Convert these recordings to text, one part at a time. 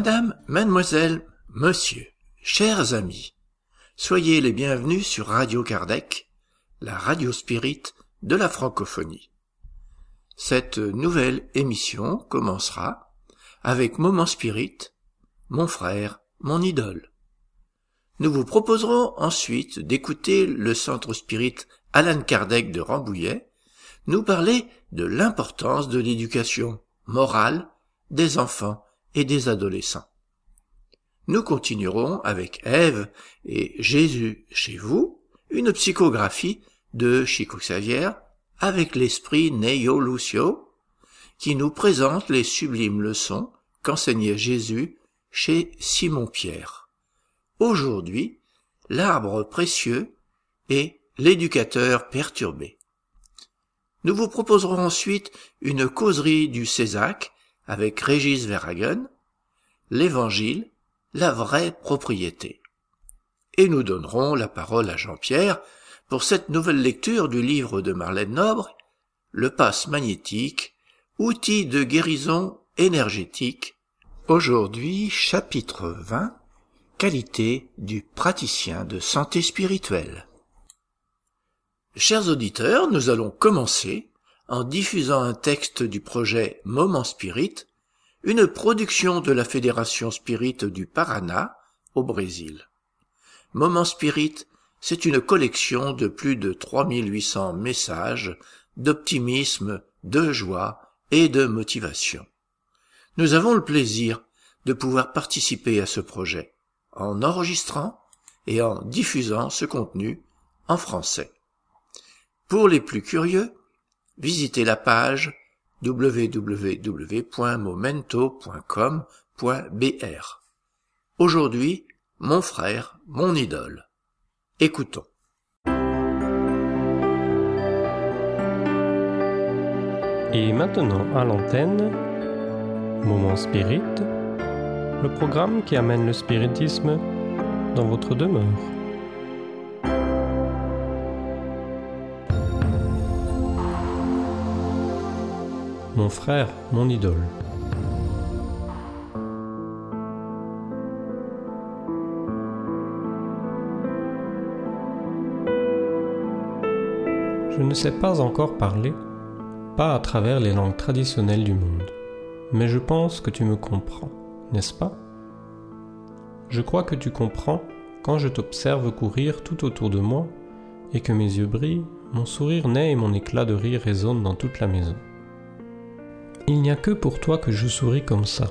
Madame, mademoiselle, monsieur, chers amis, soyez les bienvenus sur Radio Kardec, la radio spirit de la francophonie. Cette nouvelle émission commencera avec Moment Spirit, mon frère, mon idole. Nous vous proposerons ensuite d'écouter le centre spirit Alan Kardec de Rambouillet nous parler de l'importance de l'éducation morale des enfants et des adolescents. Nous continuerons avec Ève et Jésus chez vous, une psychographie de Chico Xavier avec l'esprit Neio Lucio, qui nous présente les sublimes leçons qu'enseignait Jésus chez Simon Pierre. Aujourd'hui, l'arbre précieux et l'éducateur perturbé. Nous vous proposerons ensuite une causerie du Césac avec Régis Verhagen, l'Évangile, la vraie propriété. Et nous donnerons la parole à Jean-Pierre pour cette nouvelle lecture du livre de Marlène Nobre, Le passe magnétique, outil de guérison énergétique. Aujourd'hui, chapitre 20, qualité du praticien de santé spirituelle. Chers auditeurs, nous allons commencer en diffusant un texte du projet Moment Spirit, une production de la Fédération Spirit du Paraná au Brésil. Moment Spirit, c'est une collection de plus de 3800 messages d'optimisme, de joie et de motivation. Nous avons le plaisir de pouvoir participer à ce projet en enregistrant et en diffusant ce contenu en français. Pour les plus curieux, visitez la page www.momento.com.br. Aujourd'hui, mon frère, mon idole. Écoutons. Et maintenant à l'antenne, Moment Spirit, le programme qui amène le spiritisme dans votre demeure. Mon frère, mon idole. Je ne sais pas encore parler, pas à travers les langues traditionnelles du monde, mais je pense que tu me comprends, n'est-ce pas? Je crois que tu comprends quand je t'observe courir tout autour de moi et que mes yeux brillent, mon sourire naît et mon éclat de rire résonne dans toute la maison. Il n'y a que pour toi que je souris comme ça.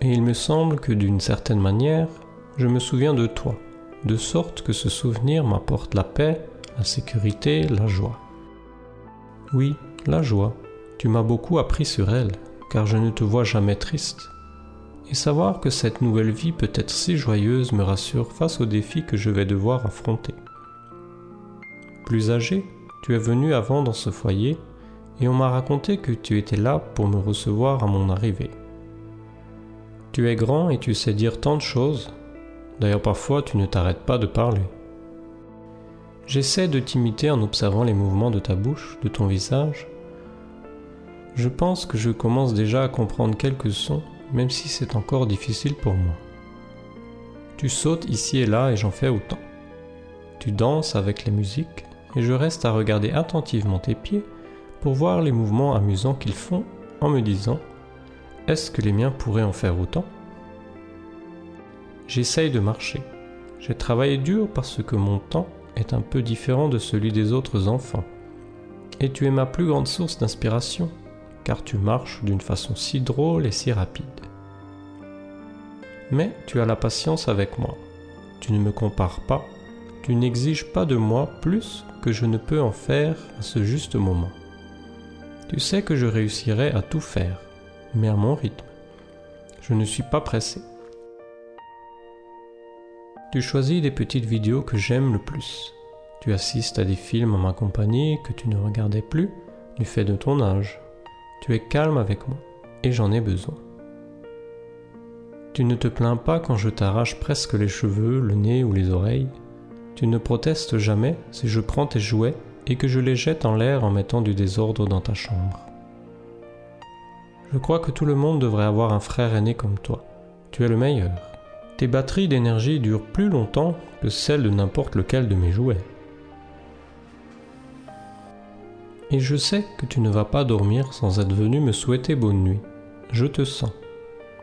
Et il me semble que d'une certaine manière, je me souviens de toi, de sorte que ce souvenir m'apporte la paix, la sécurité, la joie. Oui, la joie. Tu m'as beaucoup appris sur elle, car je ne te vois jamais triste. Et savoir que cette nouvelle vie peut être si joyeuse me rassure face aux défis que je vais devoir affronter. Plus âgé, tu es venu avant dans ce foyer et on m'a raconté que tu étais là pour me recevoir à mon arrivée. Tu es grand et tu sais dire tant de choses, d'ailleurs parfois tu ne t'arrêtes pas de parler. J'essaie de t'imiter en observant les mouvements de ta bouche, de ton visage. Je pense que je commence déjà à comprendre quelques sons, même si c'est encore difficile pour moi. Tu sautes ici et là et j'en fais autant. Tu danses avec les musiques et je reste à regarder attentivement tes pieds pour voir les mouvements amusants qu'ils font en me disant Est-ce que les miens pourraient en faire autant? J'essaye de marcher. J'ai travaillé dur parce que mon temps est un peu différent de celui des autres enfants. Et tu es ma plus grande source d'inspiration, car tu marches d'une façon si drôle et si rapide. Mais tu as la patience avec moi. Tu ne me compares pas, tu n'exiges pas de moi plus que je ne peux en faire à ce juste moment. Tu sais que je réussirai à tout faire, mais à mon rythme. Je ne suis pas pressé. Tu choisis les petites vidéos que j'aime le plus. Tu assistes à des films en ma compagnie que tu ne regardais plus du fait de ton âge. Tu es calme avec moi et j'en ai besoin. Tu ne te plains pas quand je t'arrache presque les cheveux, le nez ou les oreilles. Tu ne protestes jamais si je prends tes jouets et que je les jette en l'air en mettant du désordre dans ta chambre. Je crois que tout le monde devrait avoir un frère aîné comme toi. tu es le meilleur. Tes batteries d'énergie durent plus longtemps que celles de n'importe lequel de mes jouets. Et je sais que tu ne vas pas dormir sans être venu me souhaiter bonne nuit. Je te sens,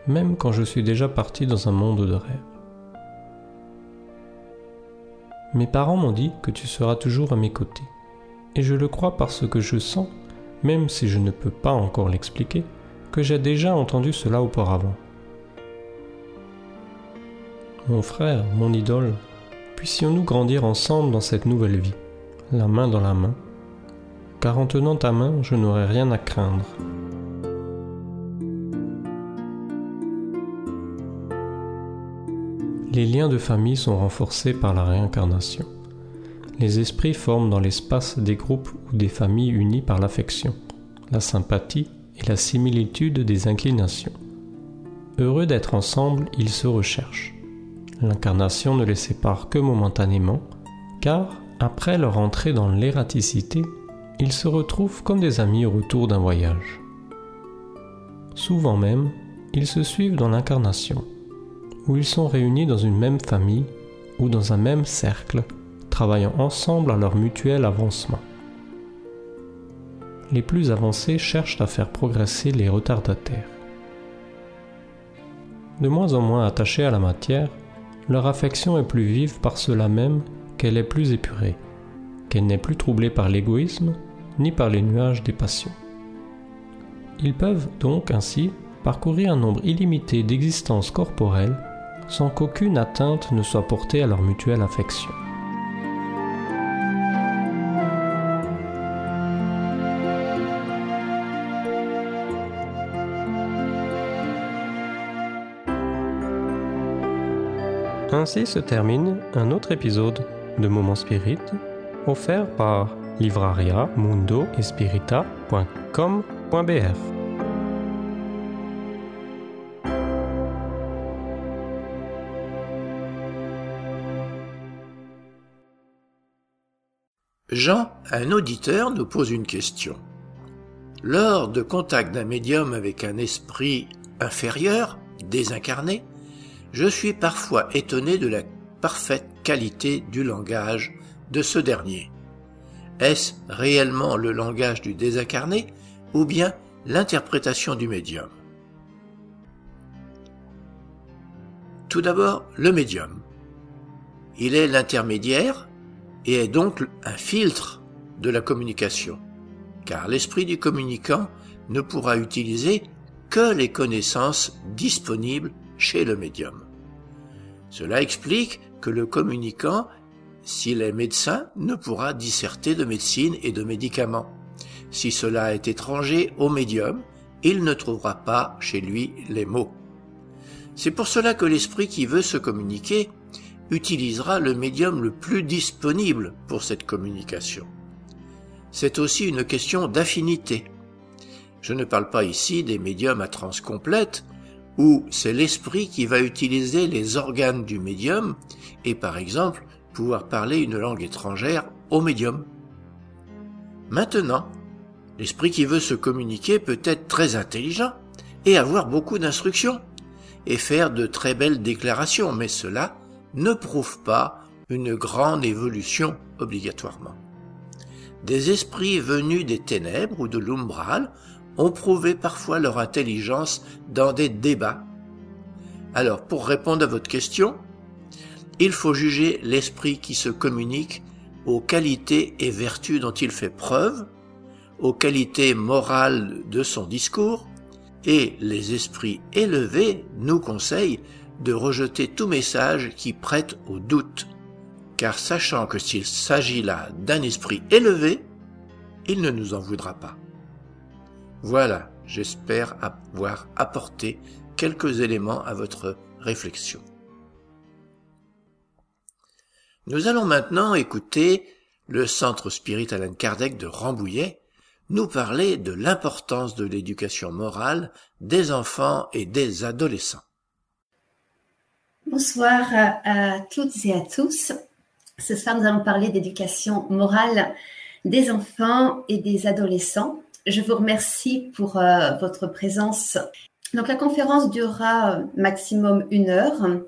même quand je suis déjà parti dans un monde de rêve. Mes parents m'ont dit que tu seras toujours à mes côtés. Et je le crois parce que je sens, même si je ne peux pas encore l'expliquer, que j'ai déjà entendu cela auparavant. Mon frère, mon idole, puissions-nous grandir ensemble dans cette nouvelle vie, la main dans la main, car en tenant ta main, je n'aurai rien à craindre. Les liens de famille sont renforcés par la réincarnation. Les esprits forment dans l'espace des groupes ou des familles unis par l'affection, la sympathie et la similitude des inclinations. Heureux d'être ensemble, ils se recherchent. L'incarnation ne les sépare que momentanément, car, après leur entrée dans l'ératicité, ils se retrouvent comme des amis au retour d'un voyage. Souvent même, ils se suivent dans l'incarnation, où ils sont réunis dans une même famille ou dans un même cercle, travaillant ensemble à leur mutuel avancement. Les plus avancés cherchent à faire progresser les retardataires. De moins en moins attachés à la matière, leur affection est plus vive par cela même qu'elle est plus épurée, qu'elle n'est plus troublée par l'égoïsme ni par les nuages des passions. Ils peuvent donc ainsi parcourir un nombre illimité d'existences corporelles sans qu'aucune atteinte ne soit portée à leur mutuelle affection. Ainsi se termine un autre épisode de Moment Spirit offert par livraria mundo Jean, un auditeur, nous pose une question. Lors de contact d'un médium avec un esprit inférieur, désincarné, je suis parfois étonné de la parfaite qualité du langage de ce dernier. Est-ce réellement le langage du désincarné ou bien l'interprétation du médium? Tout d'abord, le médium. Il est l'intermédiaire et est donc un filtre de la communication, car l'esprit du communicant ne pourra utiliser que les connaissances disponibles chez le médium. Cela explique que le communicant, s'il est médecin, ne pourra disserter de médecine et de médicaments. Si cela est étranger au médium, il ne trouvera pas chez lui les mots. C'est pour cela que l'esprit qui veut se communiquer utilisera le médium le plus disponible pour cette communication. C'est aussi une question d'affinité. Je ne parle pas ici des médiums à trans complète, où c'est l'esprit qui va utiliser les organes du médium et par exemple pouvoir parler une langue étrangère au médium. Maintenant, l'esprit qui veut se communiquer peut être très intelligent et avoir beaucoup d'instructions et faire de très belles déclarations, mais cela ne prouve pas une grande évolution obligatoirement. Des esprits venus des ténèbres ou de l'umbral ont prouvé parfois leur intelligence dans des débats. Alors, pour répondre à votre question, il faut juger l'esprit qui se communique aux qualités et vertus dont il fait preuve, aux qualités morales de son discours, et les esprits élevés nous conseillent de rejeter tout message qui prête au doute, car sachant que s'il s'agit là d'un esprit élevé, il ne nous en voudra pas. Voilà, j'espère avoir apporté quelques éléments à votre réflexion. Nous allons maintenant écouter le Centre Spirit Alan Kardec de Rambouillet nous parler de l'importance de l'éducation morale des enfants et des adolescents. Bonsoir à, toutes et à tous. Ce soir, nous allons parler d'éducation morale des enfants et des adolescents. Je vous remercie pour euh, votre présence Donc la conférence durera maximum une heure.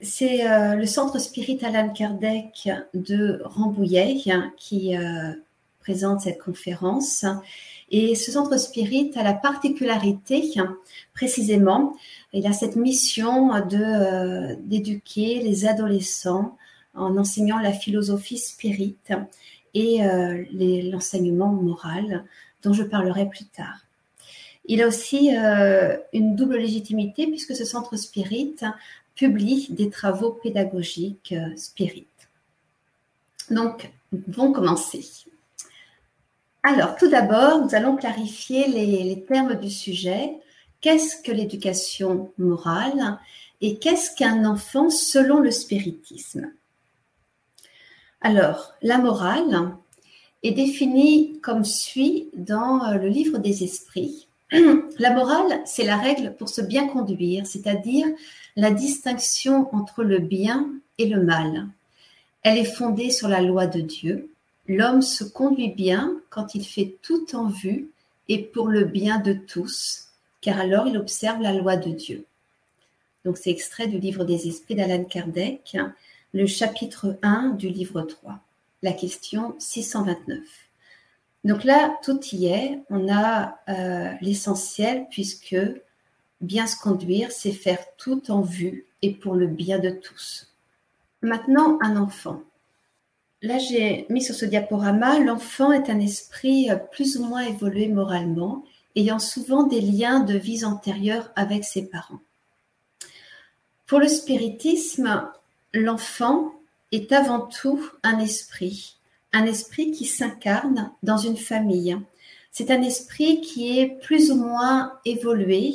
C'est le Centre Spirit Alan Kardec de Rambouillet qui présente cette conférence. Et ce centre spirit a la particularité, précisément, il a cette mission euh, d'éduquer les adolescents en enseignant la philosophie spirit et euh, l'enseignement moral, dont je parlerai plus tard. Il a aussi euh, une double légitimité puisque ce centre spirit publie des travaux pédagogiques spirit. Donc, vont commencer. Alors, tout d'abord, nous allons clarifier les, termes du sujet. Qu'est-ce que l'éducation morale et qu'est-ce qu'un enfant selon le spiritisme? Alors, la morale est définie comme suit dans le livre des esprits. La morale, c'est la règle pour se bien conduire, c'est-à-dire la distinction entre le bien et le mal. Elle est fondée sur la loi de Dieu L'homme se conduit bien quand il fait tout en vue et pour le bien de tous, car alors il observe la loi de Dieu. Donc c'est extrait du livre des esprits d'Alan Kardec, le chapitre 1 du livre 3, la question 629. Donc là, tout y est, on a euh, l'essentiel puisque bien se conduire, c'est faire tout en vue et pour le bien de tous. Maintenant, un enfant. Là, j'ai mis sur ce diaporama, l'enfant est un esprit plus ou moins évolué moralement, ayant souvent des liens de vie antérieure avec ses parents. Pour le spiritisme, l'enfant est avant tout un esprit, un esprit qui s'incarne dans une famille. C'est un esprit qui est plus ou moins évolué,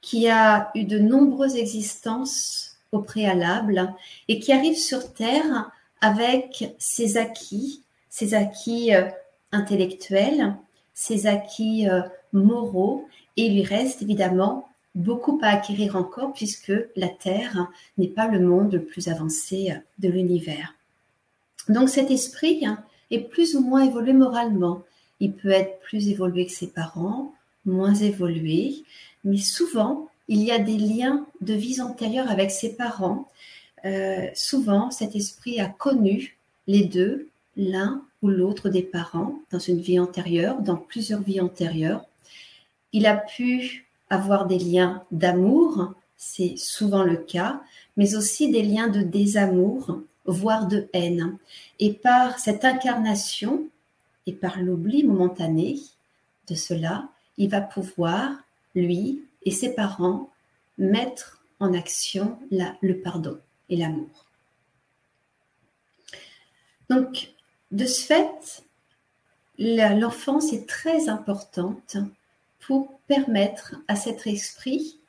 qui a eu de nombreuses existences au préalable et qui arrive sur Terre avec ses acquis, ses acquis euh, intellectuels, ses acquis euh, moraux, et il lui reste évidemment beaucoup à acquérir encore puisque la Terre n'est pas le monde le plus avancé de l'univers. Donc cet esprit est plus ou moins évolué moralement. Il peut être plus évolué que ses parents, moins évolué, mais souvent il y a des liens de vie antérieure avec ses parents euh, souvent cet esprit a connu les deux, l'un ou l'autre des parents dans une vie antérieure, dans plusieurs vies antérieures. Il a pu avoir des liens d'amour, c'est souvent le cas, mais aussi des liens de désamour, voire de haine. Et par cette incarnation et par l'oubli momentané de cela, il va pouvoir, lui et ses parents, mettre en action le pardon et l'amour. Donc, de ce fait, l'enfance est très importante pour permettre à cet esprit,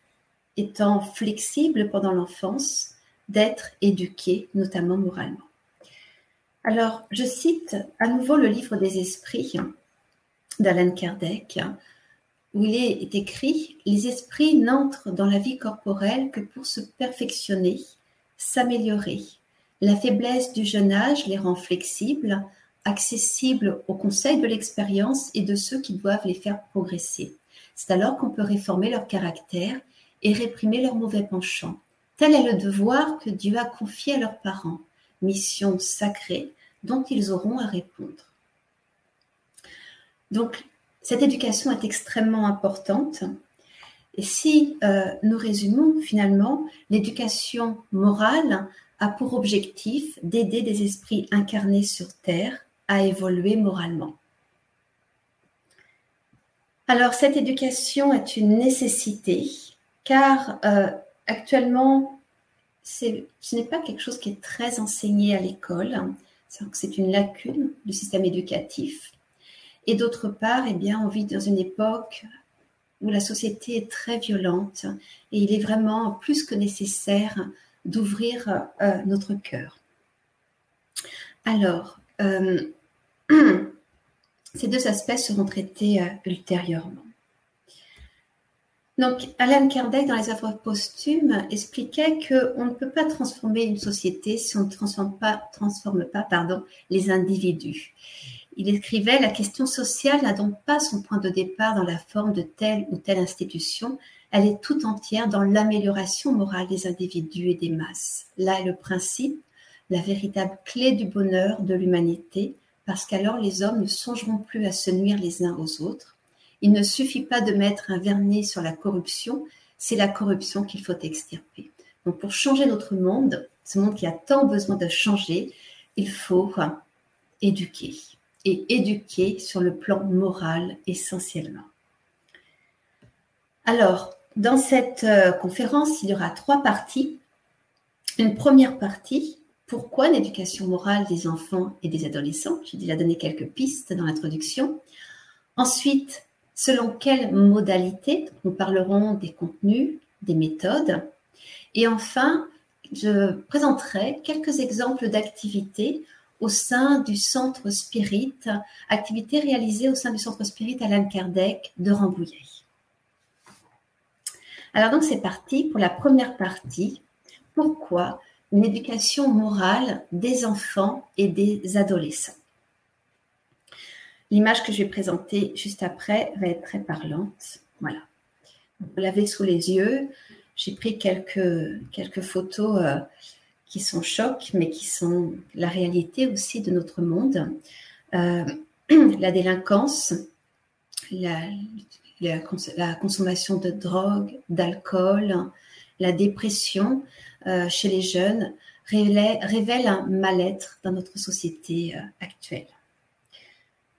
étant flexible pendant l'enfance, d'être éduqué, notamment moralement. Alors, je cite à nouveau le livre des esprits d'Alan Kardec, où il est écrit Les esprits n'entrent dans la vie corporelle que pour se perfectionner s'améliorer. La faiblesse du jeune âge les rend flexibles, accessibles aux conseils de l'expérience et de ceux qui doivent les faire progresser. C'est alors qu'on peut réformer leur caractère et réprimer leurs mauvais penchants. Tel est le devoir que Dieu a confié à leurs parents, mission sacrée dont ils auront à répondre. Donc, cette éducation est extrêmement importante si euh, nous résumons finalement, l'éducation morale a pour objectif d'aider des esprits incarnés sur Terre à évoluer moralement. Alors cette éducation est une nécessité car euh, actuellement ce n'est pas quelque chose qui est très enseigné à l'école, c'est une lacune du système éducatif. Et d'autre part, eh bien, on vit dans une époque où la société est très violente et il est vraiment plus que nécessaire d'ouvrir euh, notre cœur. Alors, euh, ces deux aspects seront traités euh, ultérieurement. Donc, Alan Kardec, dans les œuvres posthumes, expliquait qu'on ne peut pas transformer une société si on ne transforme pas, transforme pas pardon, les individus. Il écrivait La question sociale n'a donc pas son point de départ dans la forme de telle ou telle institution, elle est tout entière dans l'amélioration morale des individus et des masses. Là est le principe, la véritable clé du bonheur de l'humanité, parce qu'alors les hommes ne songeront plus à se nuire les uns aux autres. Il ne suffit pas de mettre un vernis sur la corruption, c'est la corruption qu'il faut extirper. Donc pour changer notre monde, ce monde qui a tant besoin de changer, il faut éduquer et éduquer sur le plan moral essentiellement. Alors, dans cette euh, conférence, il y aura trois parties. Une première partie, pourquoi l'éducation morale des enfants et des adolescents J'ai déjà donné quelques pistes dans l'introduction. Ensuite, selon quelles modalités Nous parlerons des contenus, des méthodes. Et enfin, je présenterai quelques exemples d'activités au sein du Centre Spirit, activités réalisées au sein du Centre Spirit Alain Kardec de Rambouillet. Alors donc c'est parti pour la première partie. Pourquoi une éducation morale des enfants et des adolescents L'image que je vais présenter juste après va être très parlante. Voilà. Vous l'avez sous les yeux. J'ai pris quelques, quelques photos euh, qui sont chocs, mais qui sont la réalité aussi de notre monde. Euh, la délinquance, la, la, consommation de drogue, d'alcool, la dépression euh, chez les jeunes révèle, un mal-être dans notre société euh, actuelle.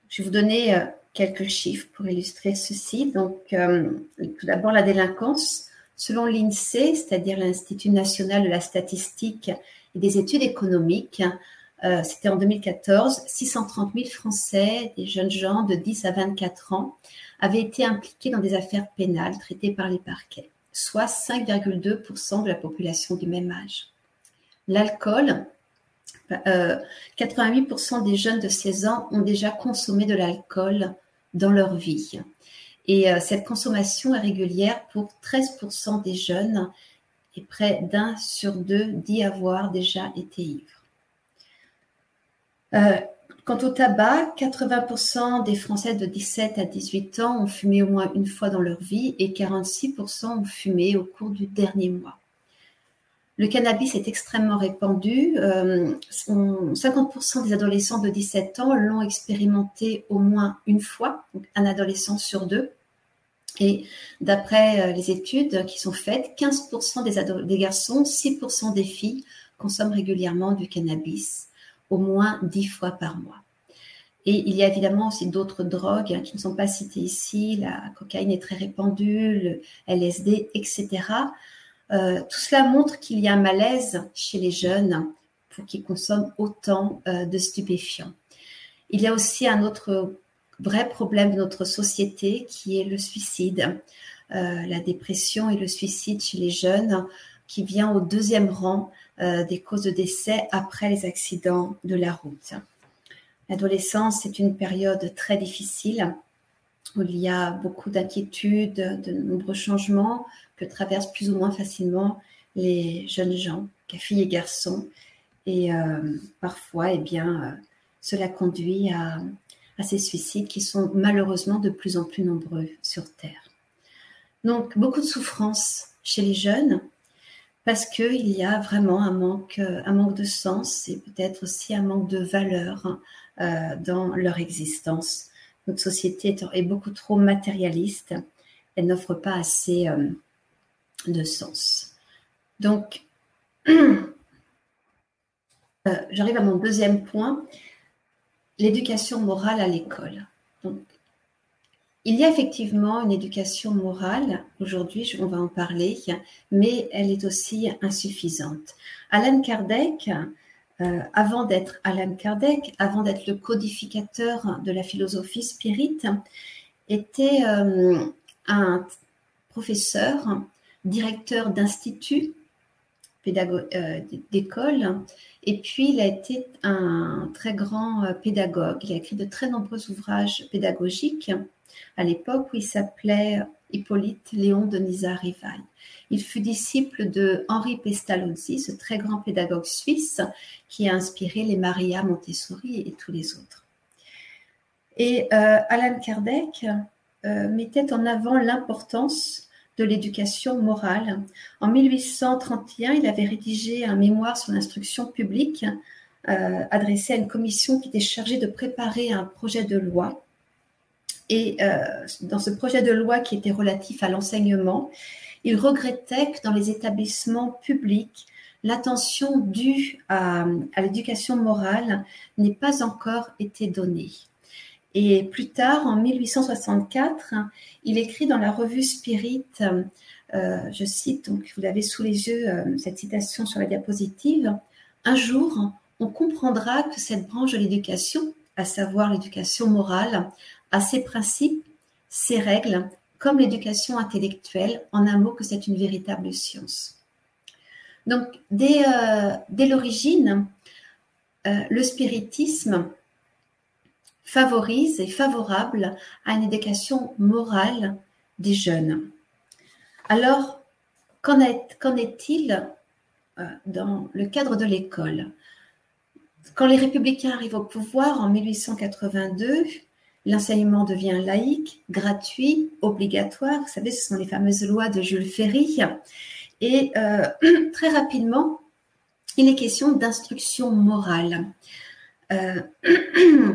Je vais vous donner euh, quelques chiffres pour illustrer ceci. Donc, tout d'abord, la délinquance. Selon l'INSEE, c'est-à-dire l'Institut national de la statistique et des études économiques, c'était en 2014, 630 000 Français, des jeunes gens de 10 à 24 ans, avaient été impliqués dans des affaires pénales traitées par les parquets, soit 5,2% de la population du même âge. L'alcool, 88% euh, des jeunes de 16 ans ont déjà consommé de l'alcool dans leur vie. Et euh, cette consommation est régulière pour 13% des jeunes et près d'un sur deux dit avoir déjà été ivre. Euh, Quant au tabac, 80% des Français de 17 à 18 ans ont fumé au moins une fois dans leur vie et 46% ont fumé au cours du dernier mois. Le cannabis est extrêmement répandu. 50% euh, des adolescents de 17 ans l'ont expérimenté au moins une fois, un adolescent sur deux. Et d'après euh, les études qui sont faites, 15% des, des garçons, 6% des filles consomment régulièrement du cannabis au moins dix fois par mois. Et il y a évidemment aussi d'autres drogues hein, qui ne sont pas citées ici. La cocaïne est très répandue, le LSD, etc. Euh, tout cela montre qu'il y a un malaise chez les jeunes pour qu'ils consomment autant euh, de stupéfiants. Il y a aussi un autre vrai problème de notre société qui est le suicide, euh, la dépression et le suicide chez les jeunes qui vient au deuxième rang euh, des causes de décès après les accidents de la route. L'adolescence est une période très difficile où il y a beaucoup d'inquiétudes, de nombreux changements que traversent plus ou moins facilement les jeunes gens, filles et garçons. Et euh, parfois, eh bien, euh, cela conduit à, à ces suicides qui sont malheureusement de plus en plus nombreux sur Terre. Donc, beaucoup de souffrance chez les jeunes, parce qu'il y a vraiment un manque, euh, un manque de sens et peut-être aussi un manque de valeur euh, dans leur existence. Notre société est, beaucoup trop matérialiste, elle n'offre pas assez euh, de sens. Donc, j'arrive à mon deuxième point, l'éducation morale à l'école. Il y a effectivement une éducation morale, aujourd'hui on va en parler, mais elle est aussi insuffisante. Alan Kardec, euh, avant d'être Alan Kardec, avant d'être le codificateur de la philosophie spirit, était euh, un professeur, directeur d'institut, euh, d'école, et puis il a été un très grand pédagogue. Il a écrit de très nombreux ouvrages pédagogiques à l'époque où il s'appelait Hippolyte Léon de Nizar-Rivail. Il fut disciple de Henri Pestalozzi, ce très grand pédagogue suisse qui a inspiré les Maria Montessori et tous les autres. Et euh, Alan Kardec euh, mettait en avant l'importance de l'éducation morale. En 1831, il avait rédigé un mémoire sur l'instruction publique euh, adressé à une commission qui était chargée de préparer un projet de loi. Et euh, dans ce projet de loi qui était relatif à l'enseignement, il regrettait que dans les établissements publics, l'attention due à, l'éducation morale n'ait pas encore été donnée. Et plus tard, en 1864, il écrit dans la revue Spirit, euh, je cite, donc vous l'avez sous les yeux, euh, cette citation sur la diapositive, Un jour, on comprendra que cette branche de l'éducation, à savoir l'éducation morale, a ses principes, ses règles, comme l'éducation intellectuelle, en un mot que c'est une véritable science. Donc, dès, euh, l'origine, euh, le spiritisme favorise et favorable à une éducation morale des jeunes. Alors, qu'en est-il euh, dans le cadre de l'école? Quand les républicains arrivent au pouvoir en 1882, l'enseignement devient laïque, gratuit, obligatoire. Vous savez, ce sont les fameuses lois de Jules Ferry. Et euh, très rapidement, il est question d'instruction morale. Euh,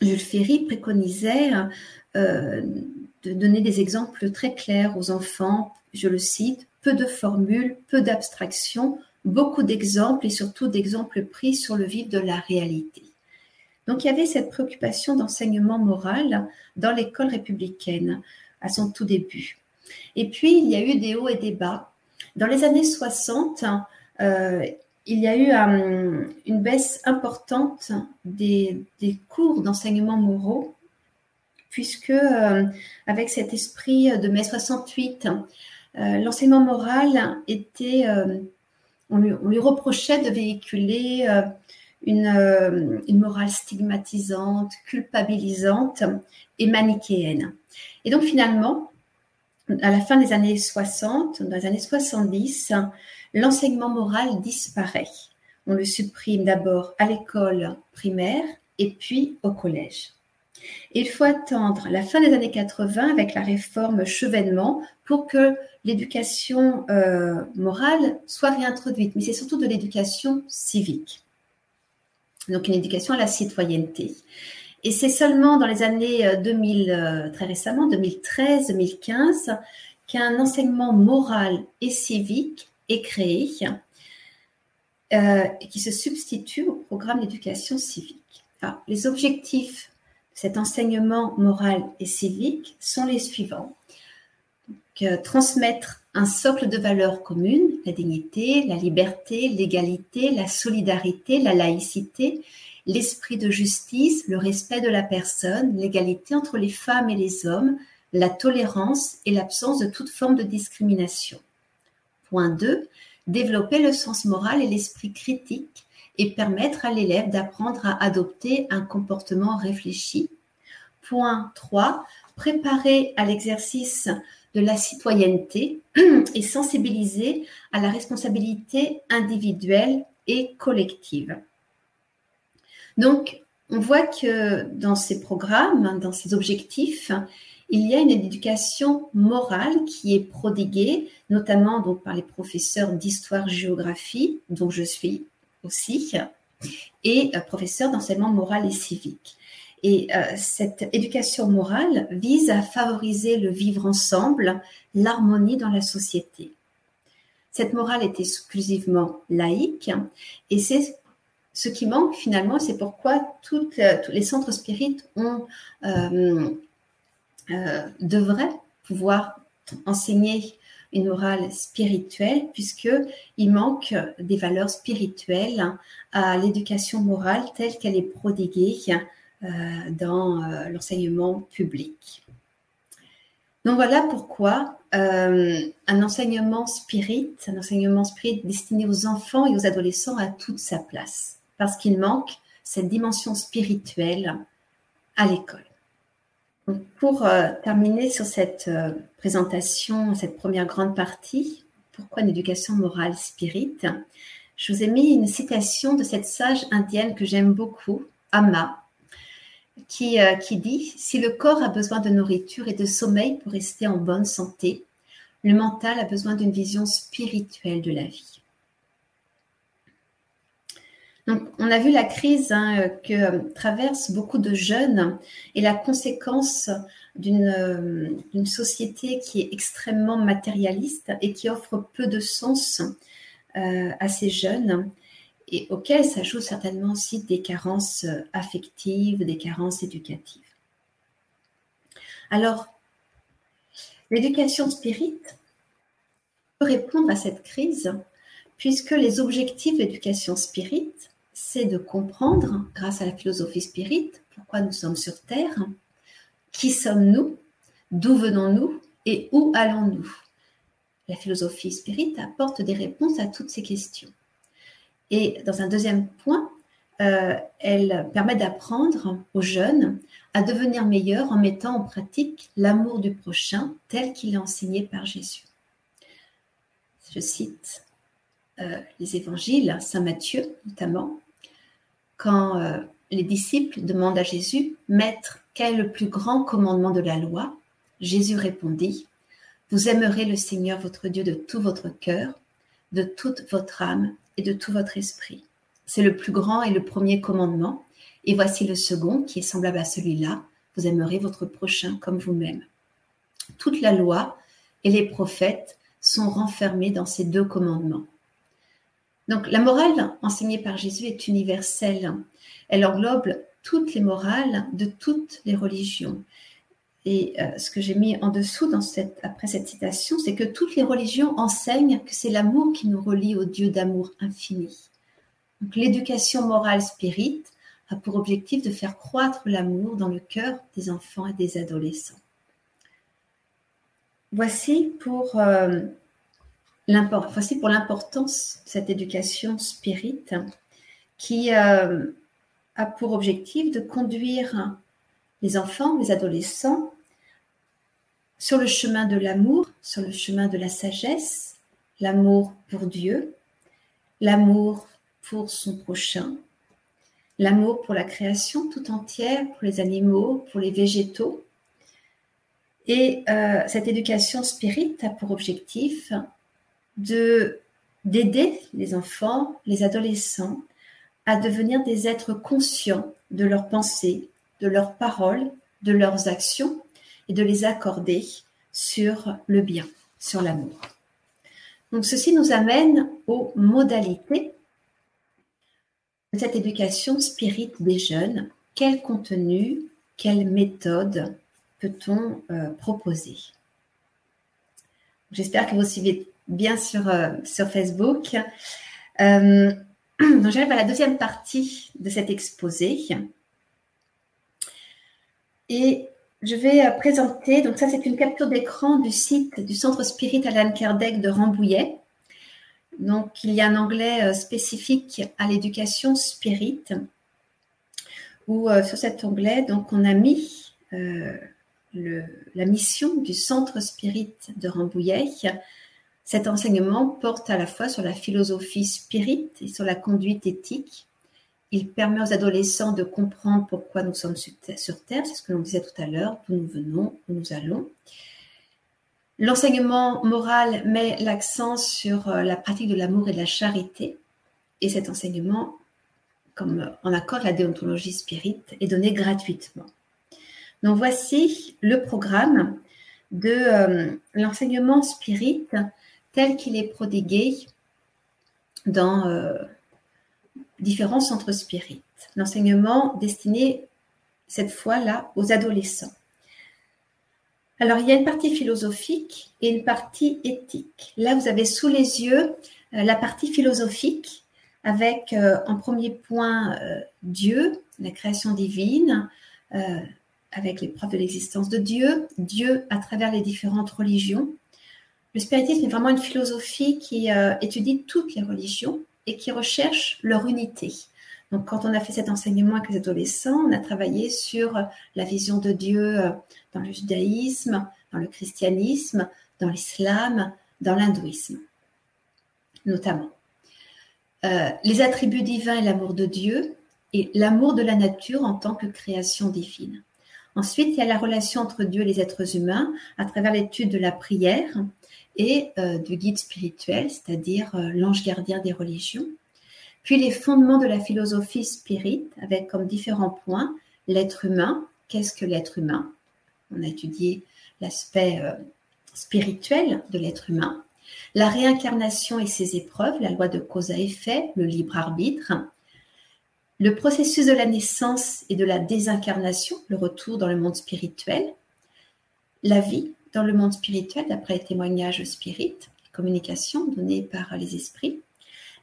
Jules Ferry préconisait euh, de donner des exemples très clairs aux enfants, je le cite, peu de formules, peu d'abstractions, beaucoup d'exemples et surtout d'exemples pris sur le vif de la réalité. Donc il y avait cette préoccupation d'enseignement moral dans l'école républicaine à son tout début. Et puis il y a eu des hauts et des bas. Dans les années 60, euh, il y a eu euh, une baisse importante des, cours d'enseignement moraux, puisque euh, avec cet esprit de mai 68, l'enseignement moral était on lui, reprochait de véhiculer euh, une, morale stigmatisante, culpabilisante et manichéenne. Et donc finalement, à la fin des années 60, dans les années 70, l'enseignement moral disparaît. On le supprime d'abord à l'école primaire et puis au collège. Il faut attendre la fin des années 80 avec la réforme Chevènement pour que l'éducation euh, morale soit réintroduite, mais c'est surtout de l'éducation civique. Donc une éducation à la citoyenneté. Et c'est seulement dans les années 2000, euh, euh, très récemment, 2013-2015, qu'un enseignement moral et civique est créé et qui se substitue au programme d'éducation civique. les objectifs de cet enseignement moral et civique sont les suivants transmettre un socle de valeurs communes, la dignité, la liberté, l'égalité, la solidarité, la laïcité, l'esprit de justice, le respect de la personne, l'égalité entre les femmes et les hommes, la tolérance et l'absence de toute forme de discrimination. Point 2. Développer le sens moral et l'esprit critique et permettre à l'élève d'apprendre à adopter un comportement réfléchi. Point 3. Préparer à l'exercice de la citoyenneté et sensibiliser à la responsabilité individuelle et collective. Donc, on voit que dans ces programmes, dans ces objectifs, il y a une éducation morale qui est prodiguée, notamment par les professeurs d'histoire-géographie, dont je suis aussi, et euh, professeurs d'enseignement moral et civique. Et euh, cette éducation morale vise à favoriser le vivre ensemble, l'harmonie dans la société. Cette morale est exclusivement laïque et c'est ce qui manque finalement, c'est pourquoi euh, tous les centres spirites euh, devraient pouvoir enseigner une morale spirituelle, puisqu'il manque des valeurs spirituelles à l'éducation morale telle qu'elle est prodiguée dans euh, l'enseignement public. Donc voilà pourquoi euh, un enseignement spirit, un enseignement spirit destiné aux enfants et aux adolescents a toute sa place, parce qu'il manque cette dimension spirituelle à l'école. Pour terminer sur cette présentation, cette première grande partie, pourquoi une éducation morale spirit, je vous ai mis une citation de cette sage indienne que j'aime beaucoup, Amma, qui, euh, qui dit Si le corps a besoin de nourriture et de sommeil pour rester en bonne santé, le mental a besoin d'une vision spirituelle de la vie. Donc, on a vu la crise hein, que traversent beaucoup de jeunes et la conséquence d'une société qui est extrêmement matérialiste et qui offre peu de sens euh, à ces jeunes et auxquels s'ajoutent certainement aussi des carences affectives, des carences éducatives. Alors, l'éducation spirit peut répondre à cette crise puisque les objectifs de l'éducation spirit c'est de comprendre, grâce à la philosophie spirit, pourquoi nous sommes sur Terre, qui sommes-nous, d'où venons-nous et où allons-nous. La philosophie spirit apporte des réponses à toutes ces questions. Et dans un deuxième point, euh, elle permet d'apprendre aux jeunes à devenir meilleurs en mettant en pratique l'amour du prochain tel qu'il est enseigné par Jésus. Je cite euh, les évangiles, Saint Matthieu notamment, quand euh, les disciples demandent à Jésus, Maître, quel est le plus grand commandement de la loi? Jésus répondit, Vous aimerez le Seigneur votre Dieu de tout votre cœur, de toute votre âme et de tout votre esprit. C'est le plus grand et le premier commandement. Et voici le second qui est semblable à celui-là. Vous aimerez votre prochain comme vous-même. Toute la loi et les prophètes sont renfermés dans ces deux commandements. Donc la morale enseignée par Jésus est universelle. Elle englobe toutes les morales de toutes les religions. Et euh, ce que j'ai mis en dessous après cette citation, c'est que toutes les religions enseignent que c'est l'amour qui nous relie au Dieu d'amour infini. Donc l'éducation morale spirit a pour objectif de faire croître l'amour dans le cœur des enfants et des adolescents. Voici pour euh, l'importance de cette éducation spirit qui euh, a pour objectif de conduire les enfants, les adolescents sur le chemin de l'amour, sur le chemin de la sagesse, l'amour pour Dieu, l'amour pour son prochain, l'amour pour la création tout entière, pour les animaux, pour les végétaux. Et euh, cette éducation spirit a pour objectif de d'aider les enfants, les adolescents à devenir des êtres conscients de leurs pensées, de leurs paroles, de leurs actions et de les accorder sur le bien, sur l'amour. Donc ceci nous amène aux modalités de cette éducation spirit des jeunes. Quel contenu, quelle méthode peut-on euh, proposer? J'espère que vous suivez bien sur, euh, Facebook. Euh, donc j'arrive à la deuxième partie de cet exposé. Et je vais euh, présenter, donc ça c'est une capture d'écran du site du Centre Spirit Alan Kardec de Rambouillet. Donc il y a un onglet spécifique à l'éducation spirit, où sur cet onglet, donc on a mis la mission du Centre Spirit de Rambouillet cet enseignement porte à la fois sur la philosophie spirit et sur la conduite éthique. Il permet aux adolescents de comprendre pourquoi nous sommes sur Terre, c'est ce que l'on disait tout à l'heure, d'où nous venons, où nous allons. L'enseignement moral met l'accent sur euh, la pratique de l'amour et de la charité, et cet enseignement, comme en accord avec la déontologie spirit, est donné gratuitement. Donc voici le programme de euh, l'enseignement spirit tel qu'il est prodigué dans euh, différents centres spirites. L'enseignement destiné cette fois-là aux adolescents. Alors, il y a une partie philosophique et une partie éthique. Là, vous avez sous les yeux euh, la partie philosophique avec euh, en premier point Dieu, la création divine, avec les preuves de l'existence de Dieu, Dieu à travers les différentes religions, le spiritisme est vraiment une philosophie qui euh, étudie toutes les religions et qui recherche leur unité. Donc, quand on a fait cet enseignement avec les adolescents, on a travaillé sur la vision de Dieu euh, dans le judaïsme, dans le christianisme, dans l'islam, dans l'hindouisme, notamment. Euh, les attributs divins et l'amour de Dieu et l'amour de la nature en tant que création divine. Ensuite, il y a la relation entre Dieu et les êtres humains à travers l'étude de la prière, et du guide spirituel, c'est-à-dire l'ange gardien des religions. Puis les fondements de la philosophie spirit, avec comme différents points l'être humain. Qu'est-ce que l'être humain? On a étudié l'aspect spirituel de l'être humain. La réincarnation et ses épreuves, la loi de cause à effet, le libre arbitre, le processus de la naissance et de la désincarnation, le retour dans le monde spirituel, la vie dans le monde spirituel d'après les témoignages spirites, les communications données par les esprits,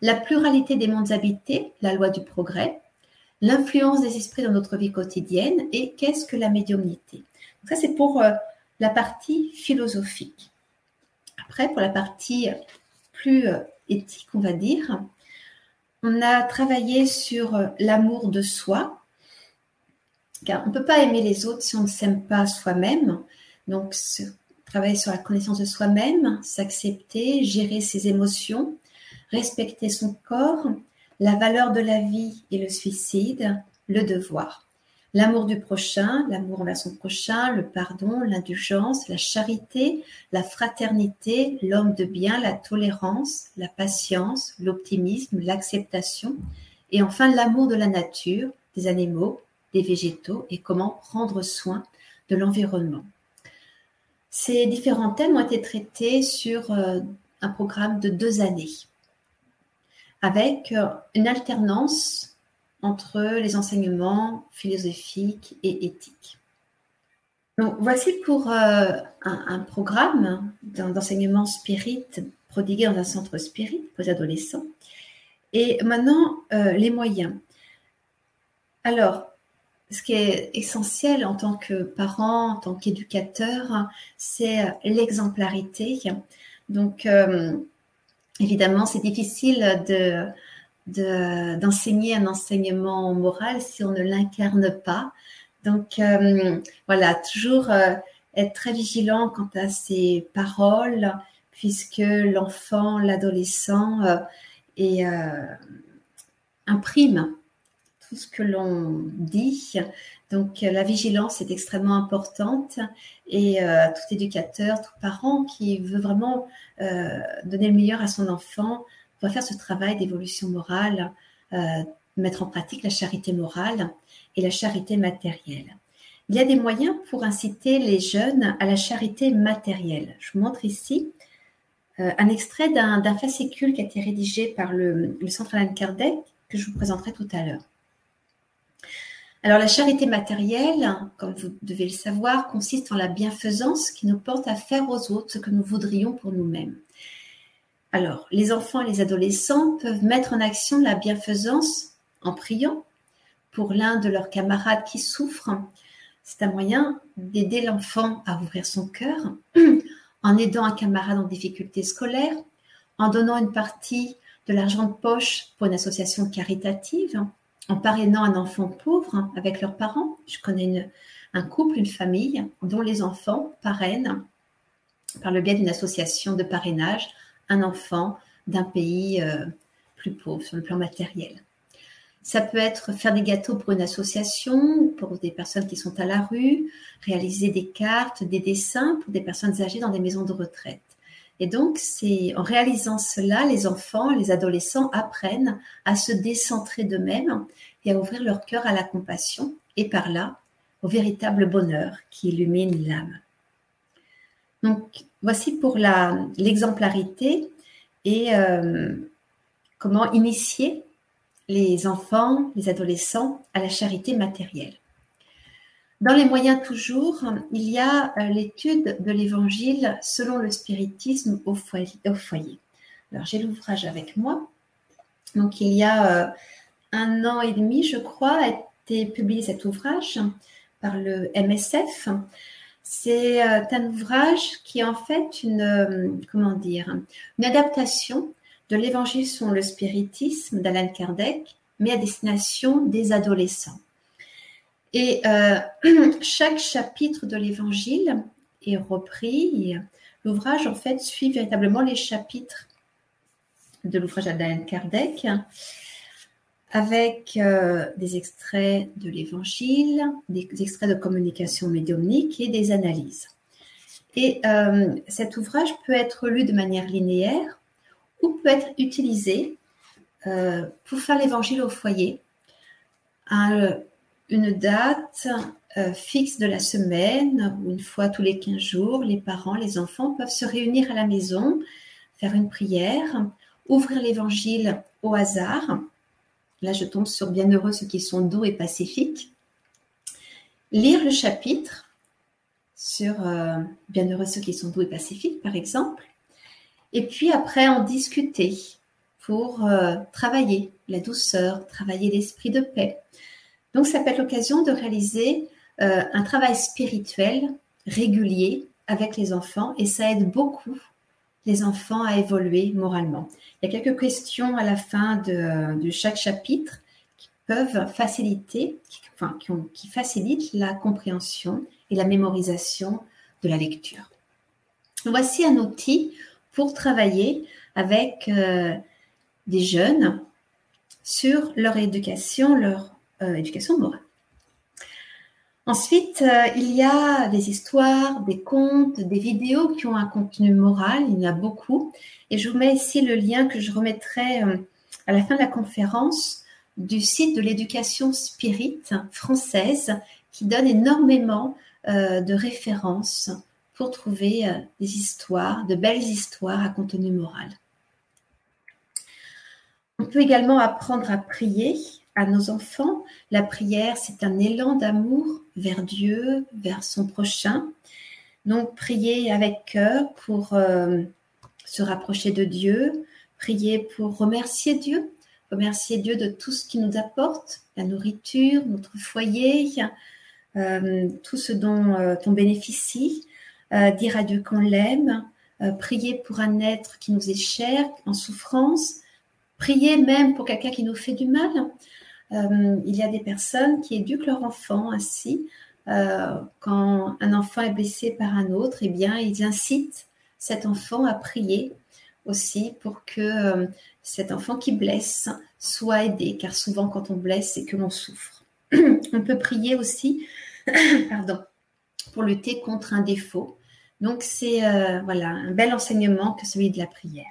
la pluralité des mondes habités, la loi du progrès, l'influence des esprits dans notre vie quotidienne et qu'est-ce que la médiumnité. ça c'est pour euh, la partie philosophique. Après, pour la partie plus euh, éthique, on va dire, on a travaillé sur euh, l'amour de soi. Car on ne peut pas aimer les autres si on ne s'aime pas soi-même. Donc, travailler sur la connaissance de soi-même, s'accepter, gérer ses émotions, respecter son corps, la valeur de la vie et le suicide, le devoir. L'amour du prochain, l'amour envers son prochain, le pardon, l'indulgence, la charité, la fraternité, l'homme de bien, la tolérance, la patience, l'optimisme, l'acceptation, et enfin l'amour de la nature, des animaux, des végétaux, et comment prendre soin de l'environnement. Ces différents thèmes ont été traités sur euh, un programme de deux années, avec euh, une alternance entre les enseignements philosophiques et éthiques. Donc, voici pour euh, un, programme d'enseignement spirit prodigué dans un centre spirit pour les adolescents. Et maintenant, euh, les moyens. Alors, ce qui est essentiel en tant que parent, en tant qu'éducateur, c'est l'exemplarité. Donc, euh, évidemment, c'est difficile de, d'enseigner un enseignement moral si on ne l'incarne pas. Donc euh, voilà, toujours euh, être très vigilant quant à ses paroles, puisque l'enfant, l'adolescent euh, imprime tout ce que l'on dit. Donc la vigilance est extrêmement importante et tout éducateur, tout parent qui veut vraiment donner le meilleur à son enfant faire ce travail d'évolution morale, euh, mettre en pratique la charité morale et la charité matérielle. Il y a des moyens pour inciter les jeunes à la charité matérielle. Je vous montre ici euh, un extrait d'un fascicule qui a été rédigé par le, le Centre Alain Kardec que je vous présenterai tout à l'heure. Alors la charité matérielle, comme vous devez le savoir, consiste en la bienfaisance qui nous porte à faire aux autres ce que nous voudrions pour nous-mêmes. Alors, les enfants et les adolescents peuvent mettre en action la bienfaisance en priant pour l'un de leurs camarades qui souffre. C'est un moyen d'aider l'enfant à ouvrir son cœur, en aidant un camarade en difficulté scolaire, en donnant une partie de l'argent de poche pour une association caritative, en parrainant un enfant pauvre avec leurs parents. Je connais un couple, une famille dont les enfants parrainent par le biais d'une association de parrainage un enfant d'un pays euh, plus pauvre sur le plan matériel. Ça peut être faire des gâteaux pour une association, pour des personnes qui sont à la rue, réaliser des cartes, des dessins pour des personnes âgées dans des maisons de retraite. Et donc, c'est en réalisant cela, les enfants, les adolescents apprennent à se décentrer d'eux-mêmes et à ouvrir leur cœur à la compassion et par là au véritable bonheur qui illumine l'âme. Donc, voici pour l'exemplarité et euh, comment initier les enfants, les adolescents à la charité matérielle. Dans les moyens toujours, il y a euh, l'étude de l'évangile selon le spiritisme au foyer. Alors j'ai l'ouvrage avec moi. Donc il y a euh, un an et demi, je crois, a été publié cet ouvrage par le MSF. C'est euh, un ouvrage qui est en fait une, euh, comment dire, une adaptation de l'Évangile sur le spiritisme d'Alan Kardec, mais à destination des adolescents. Et euh, chaque chapitre de l'Évangile est repris. L'ouvrage, en fait, suit véritablement les chapitres de l'ouvrage d'Alan Kardec avec euh, des extraits de l'Évangile, des extraits de communication médiumnique et des analyses. Et euh, cet ouvrage peut être lu de manière linéaire ou peut être utilisé euh, pour faire l'évangile au foyer à une date fixe de la semaine, ou une fois tous les 15 jours, les parents, les enfants peuvent se réunir à la maison, faire une prière, ouvrir l'évangile au hasard. Là, je tombe sur Bienheureux ceux qui sont doux et pacifiques. Lire le chapitre sur euh, Bienheureux ceux qui sont doux et pacifiques, par exemple. Et puis après, en discuter pour euh, travailler la douceur, travailler l'esprit de paix. Donc, ça peut être l'occasion de réaliser euh, un travail spirituel régulier avec les enfants et ça aide beaucoup les enfants à évoluer moralement. Il y a quelques questions à la fin de, chaque chapitre qui peuvent faciliter, enfin, qui, facilitent la compréhension et la mémorisation de la lecture. Voici un outil pour travailler avec euh, des jeunes sur leur éducation, leur euh, éducation morale. Ensuite, euh, il y a des histoires, des contes, des vidéos qui ont un contenu moral, il y en a beaucoup. Et je vous mets ici le lien que je remettrai euh, à la fin de la conférence du site de l'éducation spirit française qui donne énormément euh, de références pour trouver des histoires, de belles histoires à contenu moral. On peut également apprendre à prier à nos enfants. La prière, c'est un élan d'amour vers Dieu, vers son prochain. Donc, prier avec cœur pour euh, se rapprocher de Dieu, prier pour remercier Dieu, remercier Dieu de tout ce qu'il nous apporte, la nourriture, notre foyer, euh, tout ce dont euh, on bénéficie, dire à Dieu qu'on l'aime, prier pour un être qui nous est cher, en souffrance, prier même pour quelqu'un qui nous fait du mal. Euh, il y a des personnes qui éduquent leur enfant ainsi. Euh, quand un enfant est blessé par un autre, eh bien, ils incitent cet enfant à prier aussi pour que euh, cet enfant qui blesse soit aidé, car souvent quand on blesse, c'est que l'on souffre. on peut prier aussi, pardon, pour lutter contre un défaut. Donc c'est voilà un bel enseignement que celui de la prière.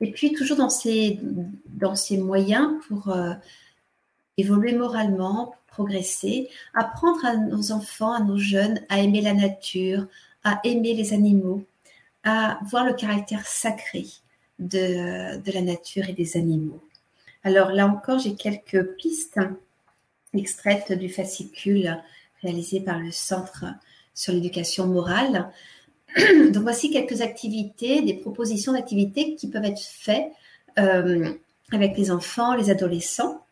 Et puis toujours dans ces, dans ces moyens pour évoluer moralement, progresser, apprendre à nos enfants, à nos jeunes à aimer la nature, à aimer les animaux, à voir le caractère sacré de, la nature et des animaux. Alors là encore, j'ai quelques pistes extraites du fascicule réalisé par le Centre sur l'éducation morale. Donc voici quelques activités, des propositions d'activités qui peuvent être faites euh, avec les enfants, les adolescents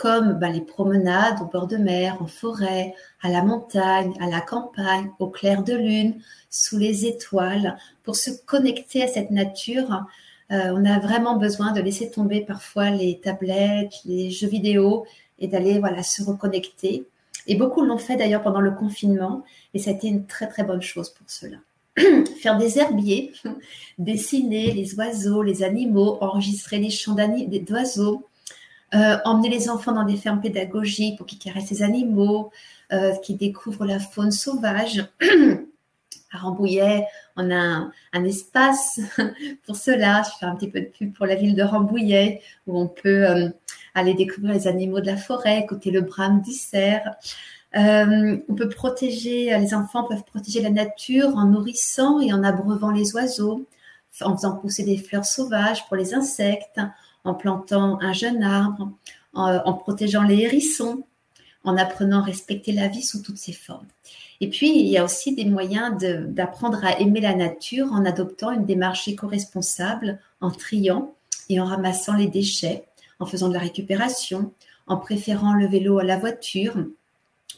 comme bah, les promenades au bord de mer, en forêt, à la montagne, à la campagne, au clair de lune, sous les étoiles, pour se connecter à cette nature. Euh, on a vraiment besoin de laisser tomber parfois les tablettes, les jeux vidéo et d'aller voilà se reconnecter. Et beaucoup l'ont fait d'ailleurs pendant le confinement et ça a été une très très bonne chose pour cela. Faire des herbiers, dessiner les oiseaux, les animaux, enregistrer les chants d'oiseaux, euh, emmener les enfants dans des fermes pédagogiques pour qu'ils caressent les animaux, euh, qu'ils découvrent la faune sauvage. à Rambouillet, on a un, espace pour cela. Je fais un petit peu de pub pour la ville de Rambouillet, où on peut euh, aller découvrir les animaux de la forêt, écouter le brame du cerf. on peut protéger, les enfants peuvent protéger la nature en nourrissant et en abreuvant les oiseaux, en faisant pousser des fleurs sauvages pour les insectes, en plantant un jeune arbre, en, protégeant les hérissons, en apprenant à respecter la vie sous toutes ses formes. Et puis, il y a aussi des moyens d'apprendre à aimer la nature en adoptant une démarche éco-responsable, en triant et en ramassant les déchets, en faisant de la récupération, en préférant le vélo à la voiture,